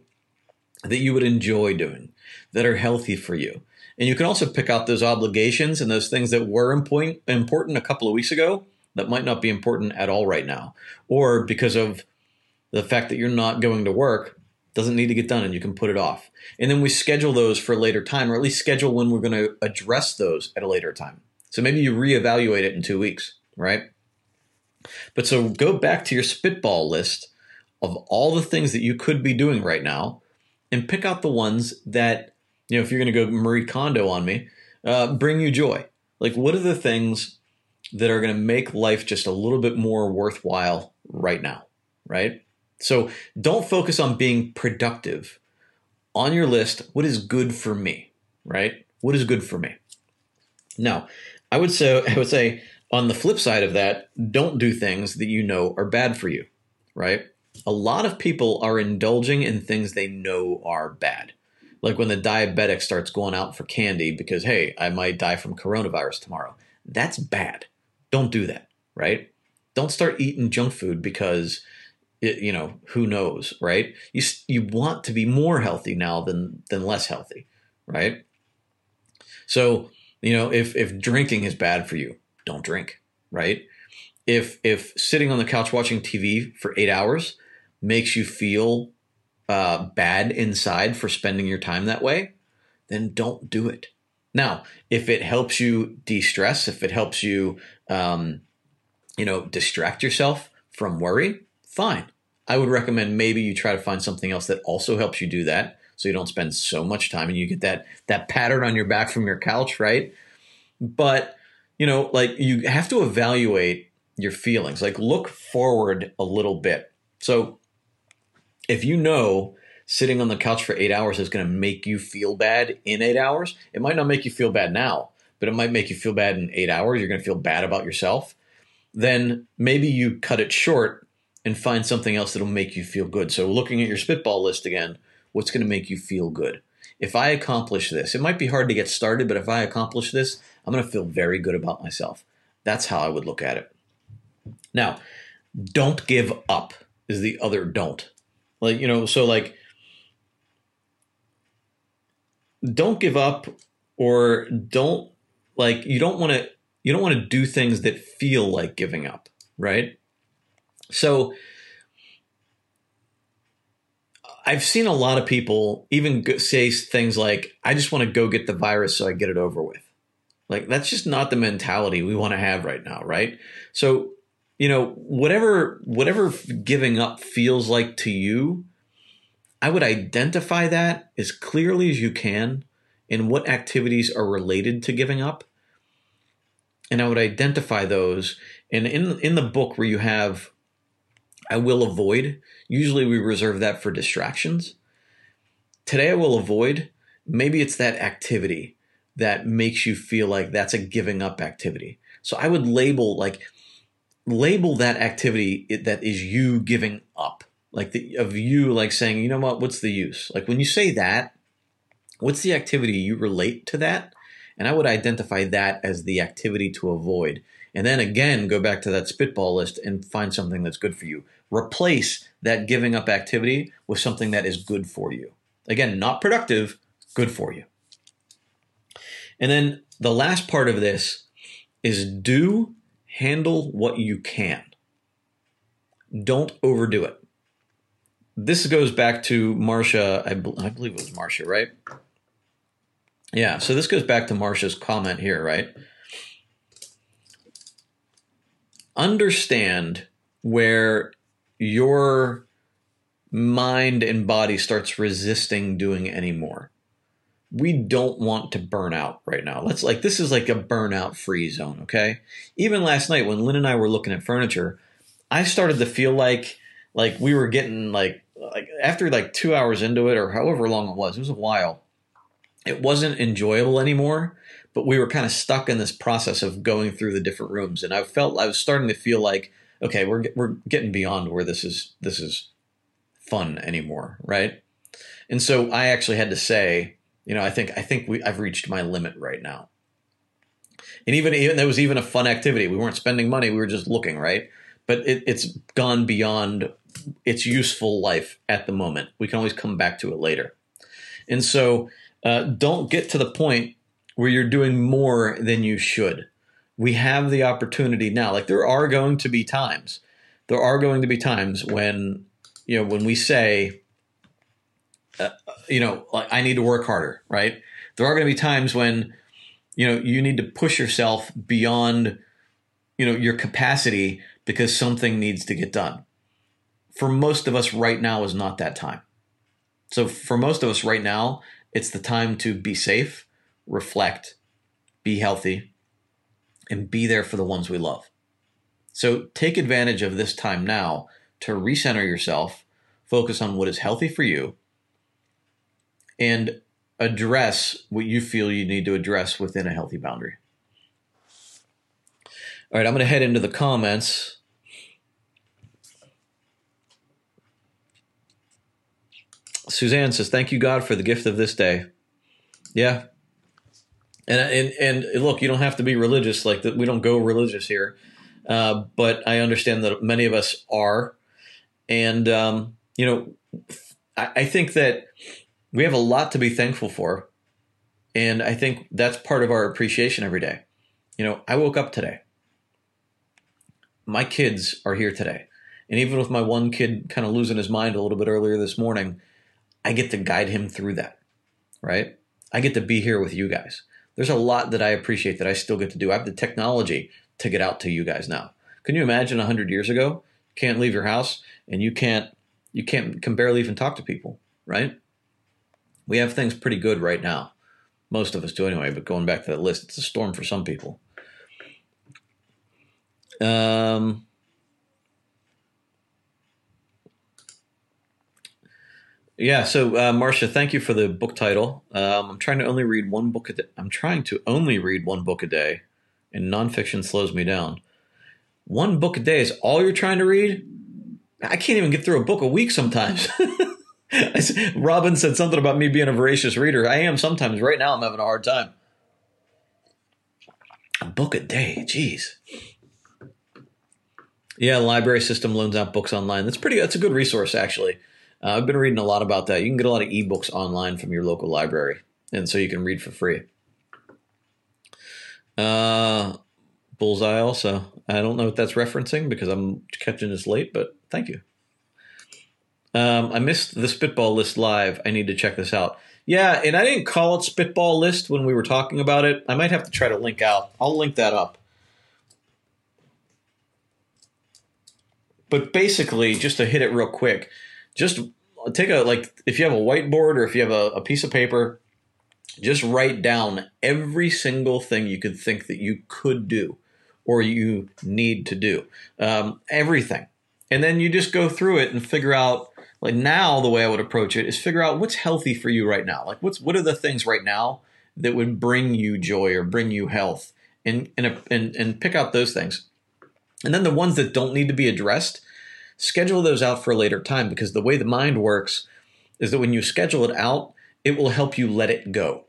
that you would enjoy doing, that are healthy for you. And you can also pick out those obligations and those things that were important a couple of weeks ago that might not be important at all right now. Or because of the fact that you're not going to work, doesn't need to get done and you can put it off. And then we schedule those for a later time, or at least schedule when we're going to address those at a later time. So maybe you reevaluate it in two weeks, right? But so go back to your spitball list of all the things that you could be doing right now and pick out the ones that, you know, if you're going to go Marie Kondo on me, uh, bring you joy. Like, what are the things that are going to make life just a little bit more worthwhile right now, right? So don't focus on being productive. On your list, what is good for me, right? What is good for me? Now, I would say I would say on the flip side of that, don't do things that you know are bad for you, right? A lot of people are indulging in things they know are bad. Like when the diabetic starts going out for candy because, hey, I might die from coronavirus tomorrow. That's bad. Don't do that, right? Don't start eating junk food because, it, you know, who knows, right? You, you want to be more healthy now than, than less healthy, right? So, you know, if, if drinking is bad for you, don't drink, right? If if sitting on the couch watching TV for eight hours makes you feel uh, bad inside for spending your time that way, then don't do it. Now, if it helps you de-stress, if it helps you, um, you know, distract yourself from worry, fine. I would recommend maybe you try to find something else that also helps you do that, so you don't spend so much time and you get that that pattern on your back from your couch, right? But you know, like you have to evaluate your feelings. Like look forward a little bit. So if you know sitting on the couch for eight hours is going to make you feel bad in eight hours, it might not make you feel bad now, but it might make you feel bad in eight hours. You're going to feel bad about yourself. Then maybe you cut it short and find something else that'll make you feel good. So looking at your spitball list again, what's going to make you feel good? If I accomplish this, it might be hard to get started, but if I accomplish this, I'm going to feel very good about myself. That's how I would look at it. Now, don't give up is the other don't. Like, you know, so like, don't give up or don't like, you don't want to, you don't want to do things that feel like giving up, right? So, I've seen a lot of people even say things like, I just want to go get the virus so I get it over with. Like that's just not the mentality we want to have right now, right? So, you know, whatever whatever giving up feels like to you, I would identify that as clearly as you can in what activities are related to giving up. And I would identify those. And in in the book where you have I will avoid, usually we reserve that for distractions. Today I will avoid, maybe it's that activity that makes you feel like that's a giving up activity. So I would label like label that activity that is you giving up. Like the, of you like saying, you know what, what's the use? Like when you say that, what's the activity you relate to that? And I would identify that as the activity to avoid. And then again, go back to that spitball list and find something that's good for you. Replace that giving up activity with something that is good for you. Again, not productive, good for you. And then the last part of this is do handle what you can. Don't overdo it. This goes back to Marcia, I, I believe it was Marcia, right? Yeah, so this goes back to Marcia's comment here, right? Understand where your mind and body starts resisting doing anymore we don't want to burn out right now. Let's like this is like a burnout free zone, okay? Even last night when Lynn and I were looking at furniture, I started to feel like like we were getting like like after like 2 hours into it or however long it was, it was a while. It wasn't enjoyable anymore, but we were kind of stuck in this process of going through the different rooms and I felt I was starting to feel like okay, we're we're getting beyond where this is this is fun anymore, right? And so I actually had to say, you know, I think I think we I've reached my limit right now. And even even there was even a fun activity. We weren't spending money; we were just looking, right? But it, it's gone beyond its useful life at the moment. We can always come back to it later. And so, uh, don't get to the point where you're doing more than you should. We have the opportunity now. Like there are going to be times, there are going to be times when you know when we say, uh, you know, like I need to work harder, right? There are going to be times when you know you need to push yourself beyond you know your capacity because something needs to get done. For most of us right now is not that time. So for most of us right now it's the time to be safe reflect be healthy and be there for the ones we love. So take advantage of this time now to recenter yourself focus on what is healthy for you and address what you feel you need to address within a healthy boundary. All right, I'm going to head into the comments. Suzanne says, "Thank you, God, for the gift of this day." Yeah, and and and look, you don't have to be religious. Like that, we don't go religious here, uh, but I understand that many of us are, and um, you know, I, I think that we have a lot to be thankful for. And I think that's part of our appreciation every day. You know, I woke up today. My kids are here today. And even with my one kid kind of losing his mind a little bit earlier this morning, I get to guide him through that, right? I get to be here with you guys. There's a lot that I appreciate that I still get to do. I have the technology to get out to you guys now. Can you imagine 100 years ago? Can't leave your house and you can't you can't can barely even talk to people, right? We have things pretty good right now. Most of us do anyway, but going back to that list, it's a storm for some people. Um, yeah, so uh, Marcia, thank you for the book title. Um, I'm trying to only read one book a day. I'm trying to only read one book a day, and nonfiction slows me down. One book a day is all you're trying to read? I can't even get through a book a week sometimes. Robin said something about me being a voracious reader. I am sometimes. Right now, I'm having a hard time. A book a day, jeez. Yeah, library system loans out books online. That's pretty. That's a good resource, actually. Uh, I've been reading a lot about that. You can get a lot of ebooks online from your local library, and so you can read for free. Uh, Bullseye also. I don't know what that's referencing because I'm catching this late, but thank you. Um, I missed the spitball list live. I need to check this out. Yeah, and I didn't call it spitball list when we were talking about it. I might have to try to link out. I'll link that up. But basically, just to hit it real quick, just take a like if you have a whiteboard or if you have a, a piece of paper, just write down every single thing you could think that you could do or you need to do. Um, everything. And then you just go through it and figure out like now the way I would approach it is figure out what's healthy for you right now. Like what's what are the things right now that would bring you joy or bring you health, and and and, and pick out those things. And then the ones that don't need to be addressed, schedule those out for a later time because the way the mind works is that when you schedule it out, it will help you let it go.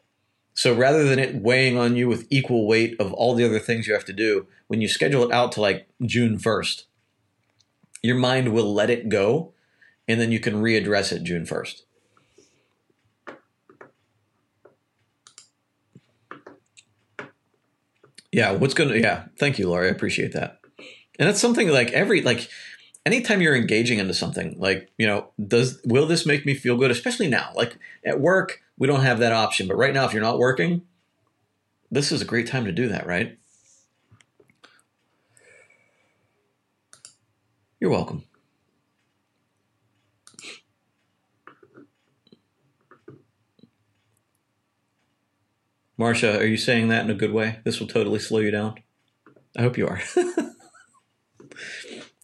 So rather than it weighing on you with equal weight of all the other things you have to do, when you schedule it out to like June 1st, your mind will let it go and then you can readdress it June 1st. Yeah, what's going to, yeah, thank you, Laurie. I appreciate that. And that's something like every, like, anytime you're engaging into something, like, you know, does, will this make me feel good? Especially now, like at work, we don't have that option. But right now, if you're not working, this is a great time to do that, right? You're welcome. Marcia, are you saying that in a good way? This will totally slow you down. I hope you are.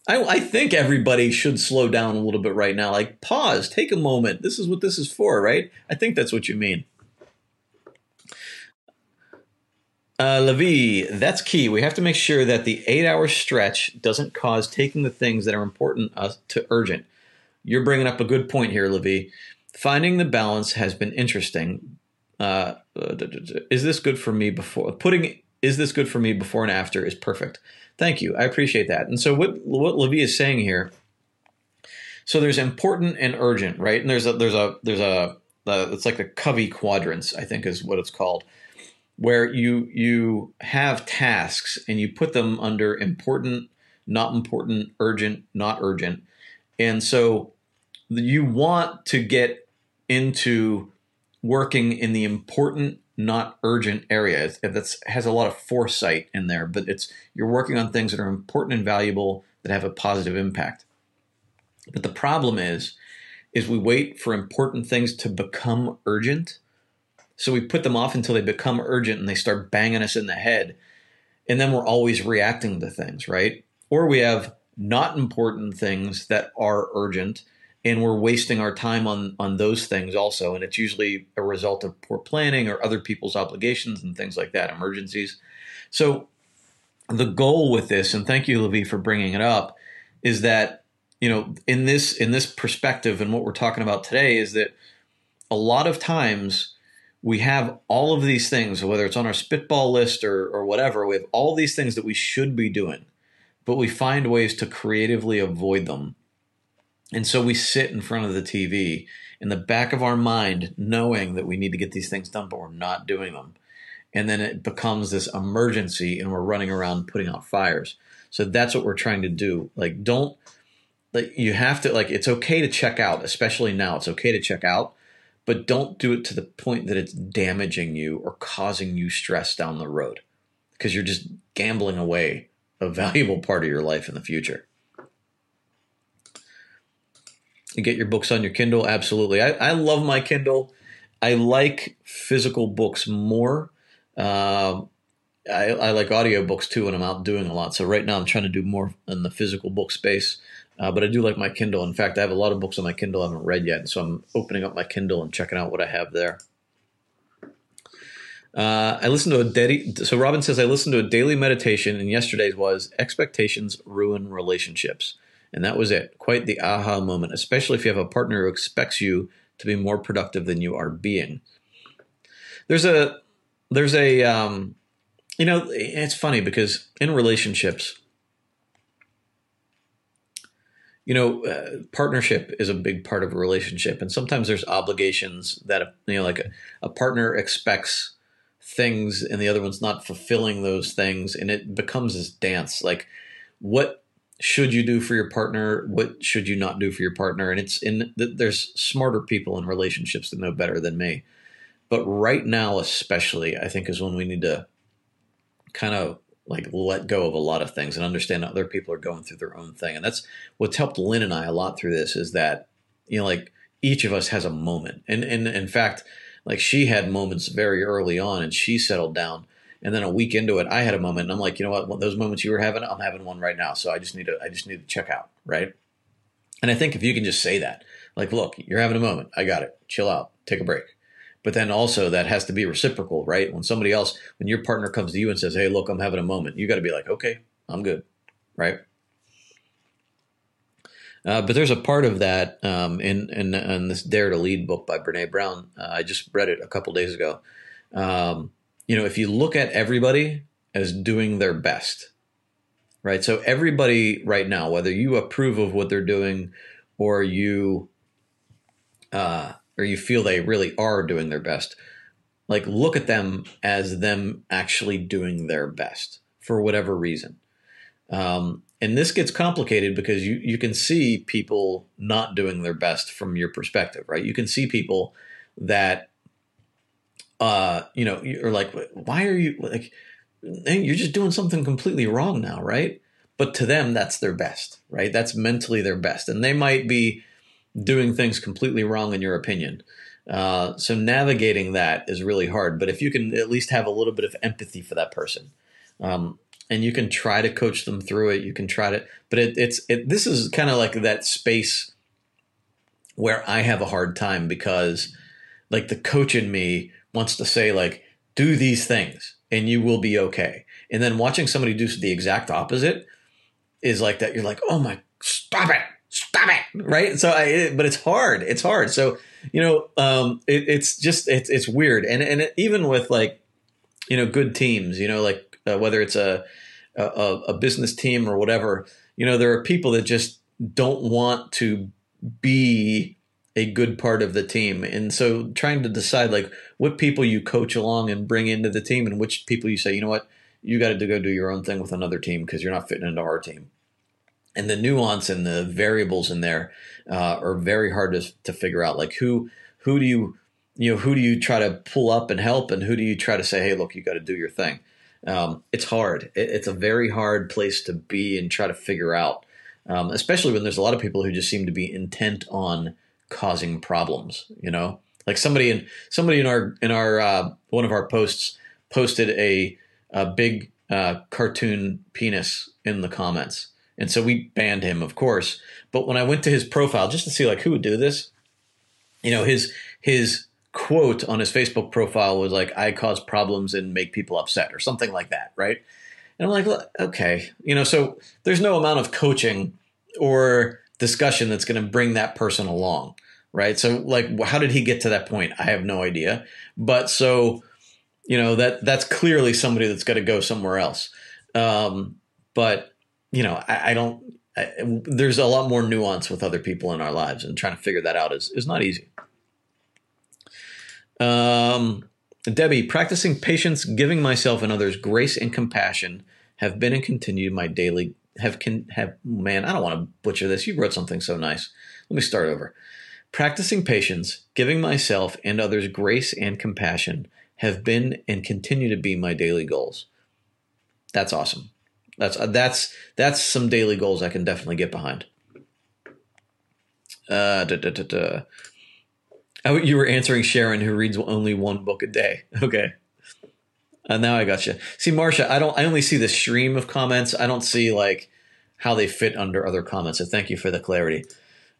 I, I, think everybody should slow down a little bit right now. Like, pause, take a moment. This is what this is for, right? I think that's what you mean. Uh, Levi, that's key. We have to make sure that the eight hour stretch doesn't cause taking the things that are important uh, to urgent. You're bringing up a good point here, Levi. Finding the balance has been interesting. Uh, is this good for me before putting? Is this good for me before and after? Is perfect. Thank you. I appreciate that. And so what what Levi is saying here. So there's important and urgent, right? And there's a there's a there's a uh, it's like the Covey quadrants, I think is what it's called, where you you have tasks and you put them under important, not important, urgent, not urgent, and so you want to get into working in the important not urgent area. That has a lot of foresight in there but it's you're working on things that are important and valuable that have a positive impact. But the problem is is we wait for important things to become urgent. So we put them off until they become urgent and they start banging us in the head. And then we're always reacting to things right? Or we have not important things that are urgent and we're wasting our time on on those things also. And it's usually a result of poor planning or other people's obligations and things like that emergencies. So the goal with this and thank you Levi for bringing it up is that you know in this in this perspective and what we're talking about today is that a lot of times we have all of these things whether it's on our spitball list or or whatever we have all these things that we should be doing but we find ways to creatively avoid them and so we sit in front of the TV in the back of our mind, knowing that we need to get these things done, but we're not doing them. And then it becomes this emergency and we're running around putting out fires. So that's what we're trying to do. Like, don't, like, you have to, like, it's okay to check out, especially now. It's okay to check out, but don't do it to the point that it's damaging you or causing you stress down the road because you're just gambling away a valuable part of your life in the future get your books on your Kindle. Absolutely. I, I love my Kindle. I like physical books more. Um, I, I, like audiobooks too when I'm out doing a lot. So right now I'm trying to do more in the physical book space. Uh, but I do like my Kindle. In fact, I have a lot of books on my Kindle I haven't read yet. So I'm opening up my Kindle and checking out what I have there. Uh, I listened to a daily. So Robin says I listened to a daily meditation, and yesterday's was expectations ruin relationships. And that was it. Quite the aha moment, especially if you have a partner who expects you to be more productive than you are being. There's a, there's a, um, you know, it's funny because in relationships, you know, uh, partnership is a big part of a relationship, and sometimes there's obligations that you know, like a, a partner expects things, and the other one's not fulfilling those things, and it becomes this dance. Like, what should you do for your partner? What should you not do for your partner? And it's in there's smarter people in relationships that know better than me. But right now, especially, I think is when we need to kind of like let go of a lot of things and understand other people are going through their own thing. And that's what's helped Lynn and I a lot through this is that, you know, like each of us has a moment. And, and in fact, like she had moments very early on and she settled down and then a week into it, I had a moment, and I'm like, you know what? Those moments you were having, I'm having one right now. So I just need to, I just need to check out, right? And I think if you can just say that, like, look, you're having a moment, I got it. Chill out, take a break. But then also that has to be reciprocal, right? When somebody else, when your partner comes to you and says, "Hey, look, I'm having a moment," you got to be like, "Okay, I'm good," right? Uh, but there's a part of that um, in, in, in this Dare to Lead book by Brene Brown. Uh, I just read it a couple days ago. Um, you know, if you look at everybody as doing their best, right? So everybody right now, whether you approve of what they're doing or you uh, or you feel they really are doing their best, like look at them as them actually doing their best for whatever reason. Um, and this gets complicated because you you can see people not doing their best from your perspective, right? You can see people that uh, you know, you're like, why are you like, you're just doing something completely wrong now, right? But to them, that's their best, right? That's mentally their best. And they might be doing things completely wrong in your opinion. Uh, so navigating that is really hard. But if you can at least have a little bit of empathy for that person, um, and you can try to coach them through it, you can try to. But it, it's it, this is kind of like that space where I have a hard time because, like the coach in me wants to say like do these things and you will be okay. And then watching somebody do the exact opposite is like that. You're like, oh my, stop it, stop it, right? So I, but it's hard. It's hard. So you know, um, it, it's just it's it's weird, and and it, even with like you know good teams, you know, like uh, whether it's a, a a business team or whatever, you know, there are people that just don't want to be a good part of the team. And so trying to decide like what people you coach along and bring into the team and which people you say, you know what, you got to go do your own thing with another team because you're not fitting into our team. And the nuance and the variables in there uh, are very hard to, to figure out. Like who who do you you know who do you try to pull up and help, and who do you try to say, hey, look, you got to do your thing. Um, it's hard. It, it's a very hard place to be and try to figure out, um, especially when there's a lot of people who just seem to be intent on causing problems. You know, like somebody in somebody in our in our uh, one of our posts posted a, a big uh, cartoon penis in the comments, and so we banned him, of course. But when I went to his profile just to see like who would do this, you know, his his quote on his Facebook profile was like, "I cause problems and make people upset" or something like that, right? And I'm like, okay, you know, so there's no amount of coaching or discussion that's going to bring that person along, right? So like how did he get to that point? I have no idea. But so you know that that's clearly somebody that's got to go somewhere else. Um, but you know, I, I don't. I, there's a lot more nuance with other people in our lives, and trying to figure that out is is not easy. Um, Debbie, practicing patience, giving myself and others grace and compassion have been and continue my daily have can have man. I don't want to butcher this. You wrote something so nice. Let me start over. Practicing patience, giving myself and others grace and compassion have been and continue to be my daily goals. That's awesome. That's uh, that's that's some daily goals I can definitely get behind. Uh, da, da, da, oh, you were answering Sharon, who reads only one book a day. Okay. Uh, now I got you. See, Marcia, I don't. I only see the stream of comments. I don't see like how they fit under other comments. So thank you for the clarity.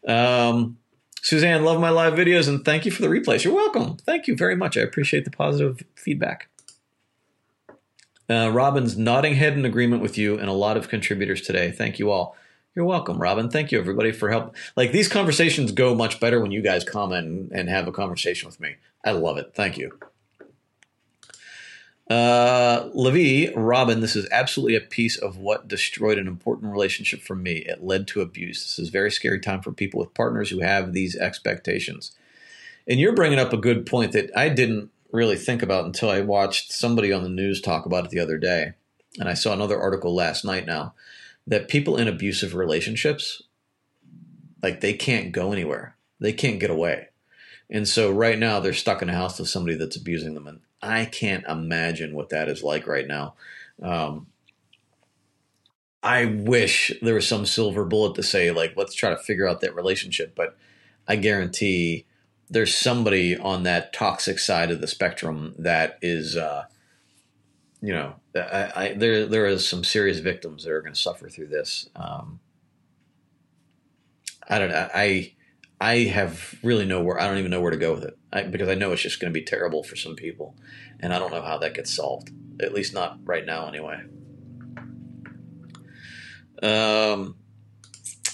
Um, Suzanne, love my live videos and thank you for the replays. You're welcome. Thank you very much. I appreciate the positive feedback. Uh, Robin's nodding head in agreement with you and a lot of contributors today. Thank you all. You're welcome, Robin. Thank you, everybody, for help. Like these conversations go much better when you guys comment and have a conversation with me. I love it. Thank you. Uh, Levi, Robin, this is absolutely a piece of what destroyed an important relationship for me. It led to abuse. This is a very scary time for people with partners who have these expectations. And you're bringing up a good point that I didn't really think about until I watched somebody on the news talk about it the other day. And I saw another article last night now that people in abusive relationships, like they can't go anywhere, they can't get away. And so right now they're stuck in a house with somebody that's abusing them. And I can't imagine what that is like right now. Um, I wish there was some silver bullet to say, like, let's try to figure out that relationship. But I guarantee there's somebody on that toxic side of the spectrum that is, uh, you know, I, I, there there is some serious victims that are going to suffer through this. Um, I don't know. I I have really no where I don't even know where to go with it I, because I know it's just going to be terrible for some people, and I don't know how that gets solved. At least not right now, anyway. Um,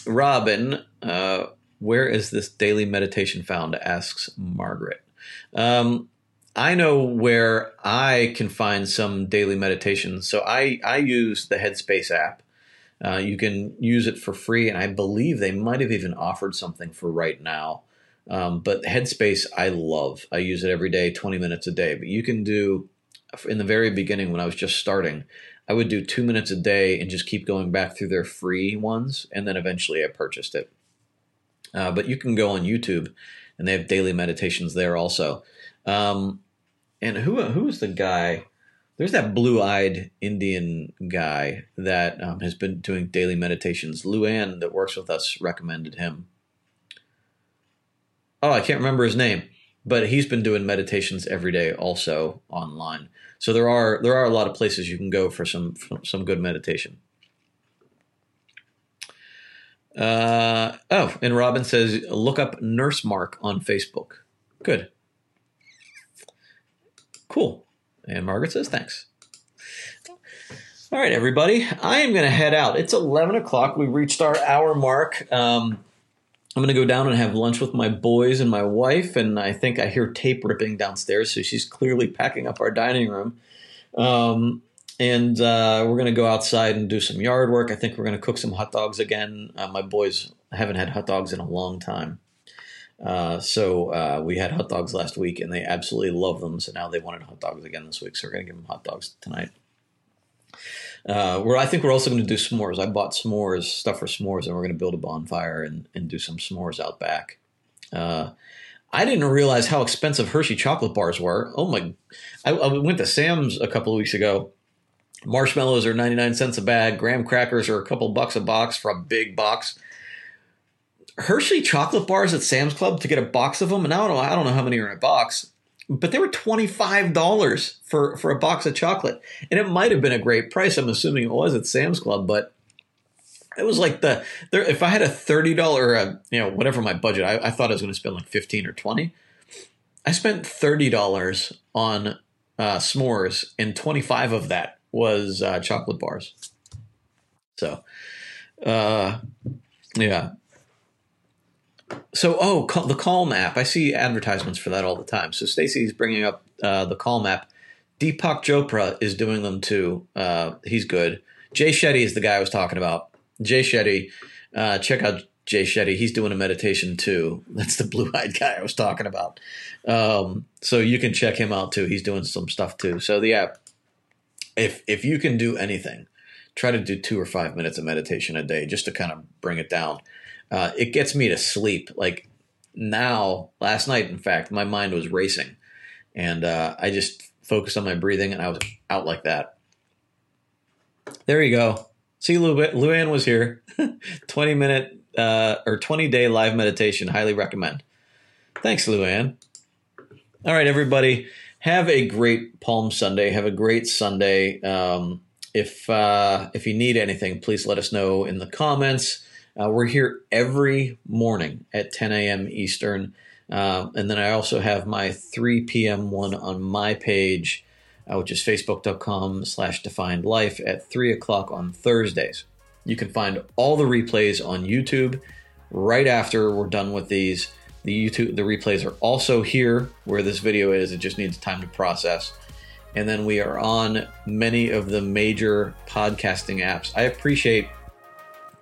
Robin, uh, where is this daily meditation found? Asks Margaret. Um, I know where I can find some daily meditations. So I I use the Headspace app uh, you can use it for free, and I believe they might have even offered something for right now. Um, but Headspace, I love. I use it every day, 20 minutes a day. But you can do, in the very beginning when I was just starting, I would do two minutes a day and just keep going back through their free ones. And then eventually I purchased it. Uh, but you can go on YouTube and they have daily meditations there also. Um, and who who is the guy? There's that blue-eyed Indian guy that um, has been doing daily meditations. Luann, that works with us, recommended him. Oh, I can't remember his name, but he's been doing meditations every day, also online. So there are there are a lot of places you can go for some for some good meditation. Uh, oh, and Robin says, look up Nurse Mark on Facebook. Good. Cool. And Margaret says, thanks. All right, everybody. I am going to head out. It's 11 o'clock. We reached our hour mark. Um, I'm going to go down and have lunch with my boys and my wife. And I think I hear tape ripping downstairs. So she's clearly packing up our dining room. Um, and uh, we're going to go outside and do some yard work. I think we're going to cook some hot dogs again. Uh, my boys haven't had hot dogs in a long time. Uh, so uh, we had hot dogs last week and they absolutely love them. So now they wanted hot dogs again this week. So we're going to give them hot dogs tonight. Uh, where I think we're also going to do s'mores. I bought s'mores stuff for s'mores, and we're going to build a bonfire and, and do some s'mores out back. Uh, I didn't realize how expensive Hershey chocolate bars were. Oh my! I, I went to Sam's a couple of weeks ago. Marshmallows are ninety nine cents a bag. Graham crackers are a couple bucks a box for a big box. Hershey chocolate bars at Sam's Club to get a box of them, and I don't know, I don't know how many are in a box but they were $25 for, for a box of chocolate. And it might have been a great price. I'm assuming it was at Sam's Club, but it was like the, there, if I had a $30, uh, you know, whatever my budget, I, I thought I was going to spend like 15 or 20. I spent $30 on uh, s'mores and 25 of that was uh, chocolate bars. So, uh, yeah, so oh the calm app i see advertisements for that all the time. So stacy's bringing up uh, the calm app deepak chopra is doing them too. Uh, he's good. Jay shetty is the guy i was talking about. Jay shetty uh, check out jay shetty. He's doing a meditation too. That's the blue-eyed guy i was talking about. Um, so you can check him out too. He's doing some stuff too. So the app if if you can do anything try to do two or five minutes of meditation a day just to kind of bring it down uh, it gets me to sleep. Like now, last night, in fact, my mind was racing, and uh, I just focused on my breathing, and I was out like that. There you go. See, Lu- Luann was here. twenty minute uh, or twenty day live meditation. Highly recommend. Thanks, Luann. All right, everybody. Have a great Palm Sunday. Have a great Sunday. Um, if uh, if you need anything, please let us know in the comments. Uh, we're here every morning at 10 a.m. Eastern. Uh, and then I also have my 3 p.m. one on my page, uh, which is facebook.com slash defined life at 3 o'clock on Thursdays. You can find all the replays on YouTube right after we're done with these. The YouTube the replays are also here where this video is. It just needs time to process. And then we are on many of the major podcasting apps. I appreciate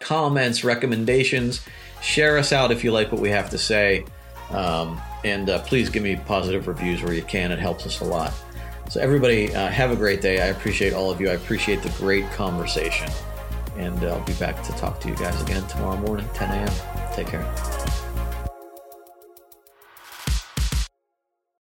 comments, recommendations. Share us out if you like what we have to say. Um, and uh, please give me positive reviews where you can. It helps us a lot. So, everybody, uh, have a great day. I appreciate all of you. I appreciate the great conversation. And uh, I'll be back to talk to you guys again tomorrow morning, 10 a.m. Take care.